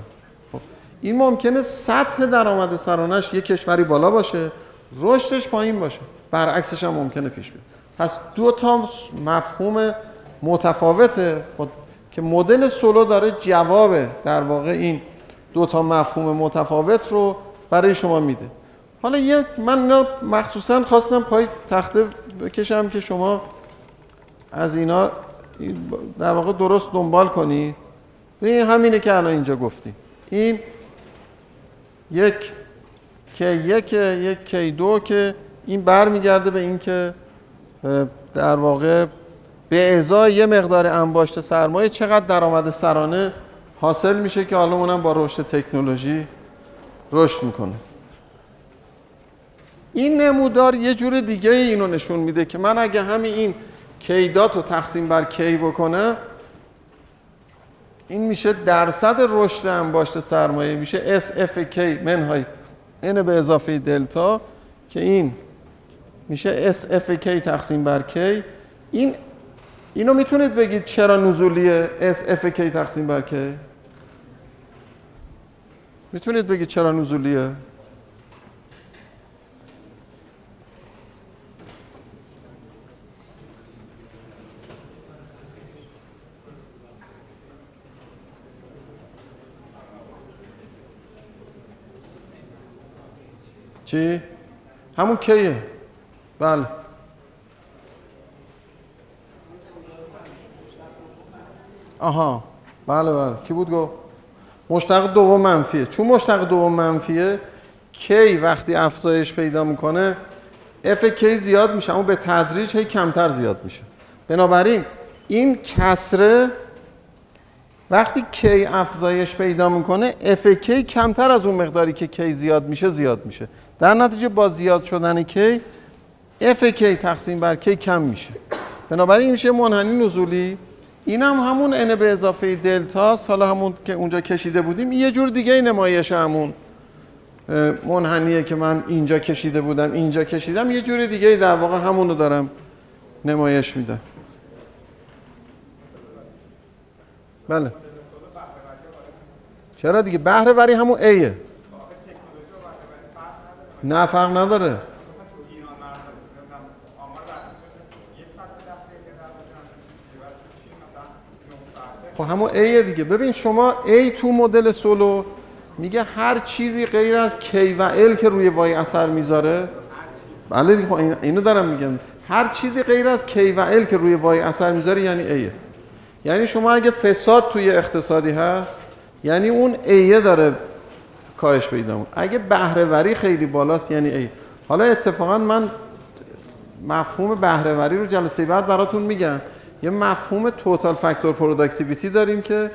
خب این ممکنه سطح درآمد سرانش یه کشوری بالا باشه رشدش پایین باشه. برعکسش هم ممکنه پیش بیاد. پس دو تا مفهوم متفاوته. با- که مدل سولو داره جواب در واقع این دو تا مفهوم متفاوت رو برای شما میده. حالا یک من مخصوصا خواستم پای تخته بکشم که شما از اینا در واقع درست دنبال کنید این همینه که الان اینجا گفتیم این یک که یک یک کی دو که این برمیگرده به این که در واقع به ازای یه مقدار انباشت سرمایه چقدر درآمد سرانه حاصل میشه که حالا اونم با رشد تکنولوژی رشد می‌کنه. این نمودار یه جور دیگه اینو نشون میده که من اگه همین این K dot رو تقسیم بر K بکنم این میشه درصد رشد انباشت سرمایه. میشه SFK منهای n به اضافه دلتا که این میشه SFK تقسیم بر K. این اینو می‌تونید بگید چرا نزولیه SFK تقسیم بر K؟ می‌تونید بگید چرا نزولیه؟ چی؟ همون کیه؟ بله. آها. بله بله. کی بود گفت؟ مشتق دوم منفیه. چون مشتق دوم منفیه K وقتی افزایش پیدا می‌کنه FK زیاد میشه اما به تدریج هی کمتر زیاد میشه. بنابراین این کسره وقتی K افزایش پیدا می‌کنه FK کمتر از اون مقداری که K زیاد میشه زیاد میشه. در نتیجه با زیاد شدن K FK تقسیم بر K کم میشه. بنابراین این میشه منحنی نزولی. این هم همون n به اضافه دلتا. حالا همون که اونجا کشیده بودیم یه جور دیگه نمایش همون منحنیه که من اینجا کشیده بودم اینجا کشیدم. یه جور دیگه در واقع همون رو دارم نمایش میدم. بله. چرا دیگه؟ بهره وری همون ایه نه فرق نداره. مثلا تو ایران من نمی‌دونم آمار رسمی یک ساعت به دست که در بعد تو چین مثلا 9 ساعته خب همون ایه دیگه. ببین شما ای تو مدل سولو میگه هر چیزی غیر از کی و ال که روی وای اثر می‌ذاره. بله خب این- اینو دارم میگم. هر چیزی غیر از کی و ال که روی وای اثر می‌ذاره یعنی ایه یعنی شما اگه فساد توی اقتصادی هست یعنی اون ایه داره کاهش پیدا می‌کنه. اگه بهره وری خیلی بالاست یعنی A. حالا اتفاقا من مفهوم بهره وری رو جلسه بعد براتون میگم. یه مفهوم total factor productivity داریم که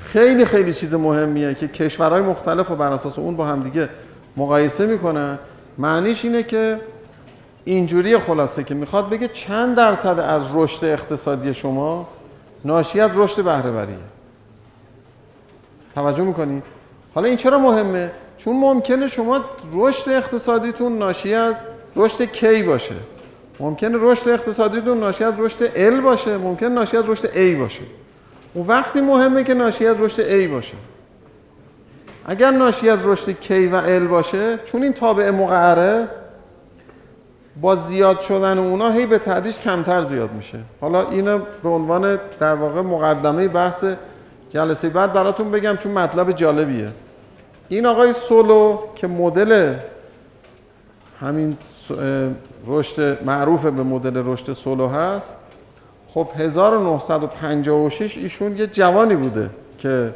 خیلی خیلی چیز مهمیه که کشورهای مختلف رو بر اساس اون با هم دیگه مقایسه می‌کنن. معنیش اینه که اینجوری خلاصه که می‌خواد بگه چند درصد از رشد اقتصادی شما ناشی از رشد بهره وریه توجه می‌کنی؟ حالا این چرا مهمه؟ چون ممکنه شما رشد اقتصادیتون ناشی از رشد کی باشه. ممکنه رشد اقتصادیتون ناشی از رشد ال باشه. ممکنه ناشی از رشد A باشه. اون وقتی مهمه که ناشی از رشد A باشه. اگر ناشی از رشد K و L باشه چون این تابع مقعره با زیاد شدن اونا هی به تدریج کمتر زیاد میشه. حالا اینو به عنوان در واقع مقدمه بحث جلسه بعد براتون بگم چون مطلب جالبیه. این آقای سولو که مدل همین رشد معروف به مدل رشد سولو هست خب 1956 ایشون یه جوانی بوده که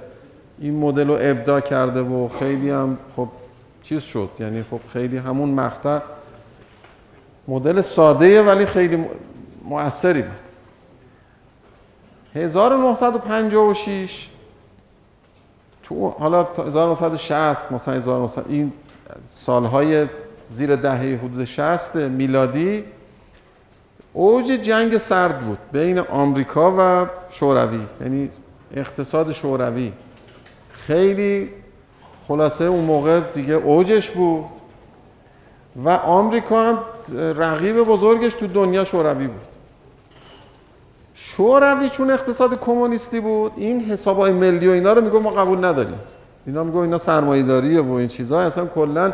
این مدل رو ابداع کرده و خیلی هم خب چیز شد. یعنی خب خیلی همون مقطع مدل ساده ولی خیلی مؤثری بود. 1956 تو حالا تا 1960 مثلا 1900 این سالهای زیر دهه حدود 60 میلادی اوج جنگ سرد بود بین آمریکا و شوروی. یعنی اقتصاد شوروی. خیلی خلاصه اون موقع دیگه اوجش بود. و آمریکا هم رقیب بزرگش تو دنیا شوروی بود. شوروی چون اقتصاد کمونیستی بود این حسابای ملی و اینا رو میگه ما قبول نداریم. اینا میگه اینا سرمایه‌داریه و این چیزها اصلا کلا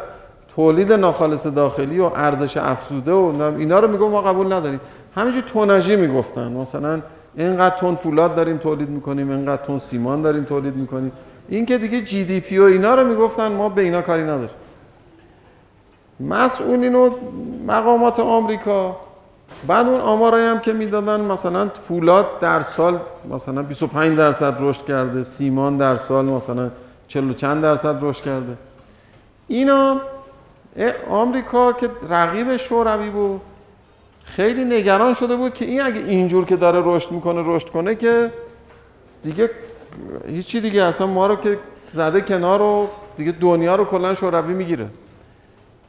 تولید ناخالص داخلی و ارزش افزوده و اینا رو میگه ما قبول نداریم. همینجور توناژی می‌گفتن. مثلا اینقدر تن فولاد داریم تولید می‌کنیم اینقدر تن سیمان داریم تولید می‌کنیم. این که دیگه جی دی پی و اینا رو می‌گفتن ما به اینا کاری نداریم. مسئولین و مقامات آمریکا. بعد اون آمارایی هم که می‌دادن مثلا فولاد در سال مثلا 25 درصد رشد کرده سیمان در سال مثلا 40 و چند درصد رشد کرده. اینا آمریکا که رقیب شوروی بود خیلی نگران شده بود که این اگه اینجور که داره رشد می‌کنه رشد کنه که دیگه هیچی دیگه اصلا ما رو که زده کنار و دیگه دنیا رو کلا شوروی می‌گیره.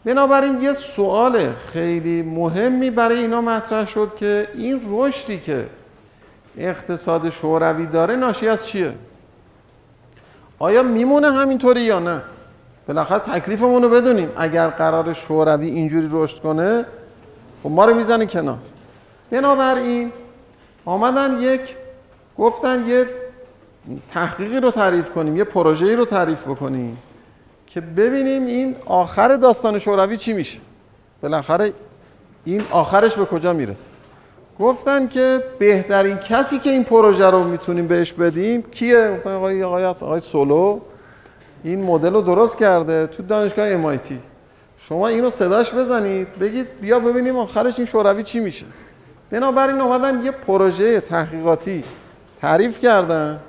بنابراین یه سوال خیلی مهمی برای اینا مطرح شد که این رشدی که اقتصاد شوروی داره ناشی از چیه؟ آیا میمونه همینطوری یا نه؟ بالاخره تکلیفمون رو بدونیم. اگر قرار شوروی اینجوری رشد کنه خب ما رو می‌زنه کنار. بنابراین آمدن یک گفتن یه تحقیقی رو تعریف کنیم یه پروژه‌ای رو تعریف بکنیم. که ببینیم این آخر داستان شوروی چی میشه. بالاخره این آخرش به کجا می‌رسه؟ گفتن که بهترین کسی که این پروژه رو می‌تونیم بهش بدیم کیه؟ گفتن آقای آقای آقای سولو. این مدل رو درست کرده تو دانشگاه MIT شما اینو صداش بزنید بگید بیا ببینیم آخرش این شوروی چی میشه. بنابراین اومدن یه پروژه تحقیقاتی تعریف کردن.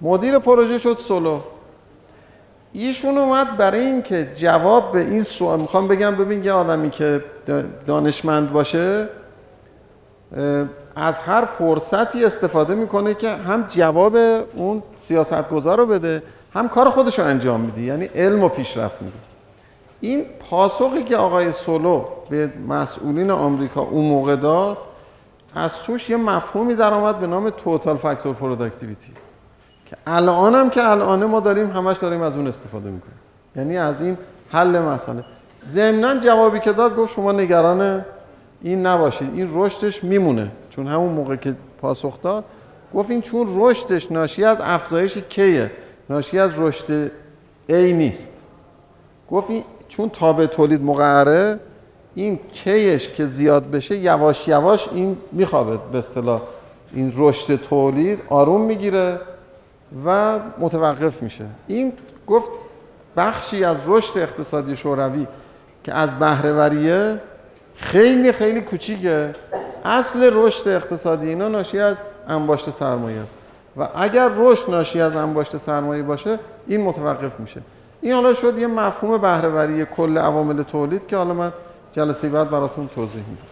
مدیر پروژه شد سولو. ایشون اومد برای اینکه جواب به این سوال می‌خوام بگم ببین یه آدمی که دانشمند باشه از هر فرصتی استفاده می‌کنه که هم جواب اون سیاستگزار رو بده هم کار خودش رو انجام میده یعنی علم و پیشرفت میده. این پاسخی که آقای سولو به مسئولین آمریکا اون موقع داد از توش یه مفهومی در آمد به نام total factor productivity که الان هم که الان ما داریم همش داریم از اون استفاده می‌کنیم. یعنی از این حل مسئله. ضمنا جوابی که داد گفت شما نگران این نباشید. این رشدش میمونه. چون همون موقع که پاسخ داد گفت این چون رشدش ناشی از افزایش K ه؟ ناشی از رشد A نیست. گفت این چون تابع تولید مقعره این کیش که زیاد بشه یواش یواش این میخوابه. به اصطلاح این رشد تولید آروم می‌گیره. و متوقف میشه. این گفت بخشی از رشد اقتصادی شوروی که از بهرهوریه خیلی خیلی کوچیکه. اصل رشد اقتصادی اینا ناشی از انباشت سرمایه است. و اگر رشد ناشی از انباشت سرمایه باشه این متوقف میشه. این حالا شد یه مفهوم بهرهوری کل عوامل تولید که حالا من جلسه بعد براتون توضیح میدم.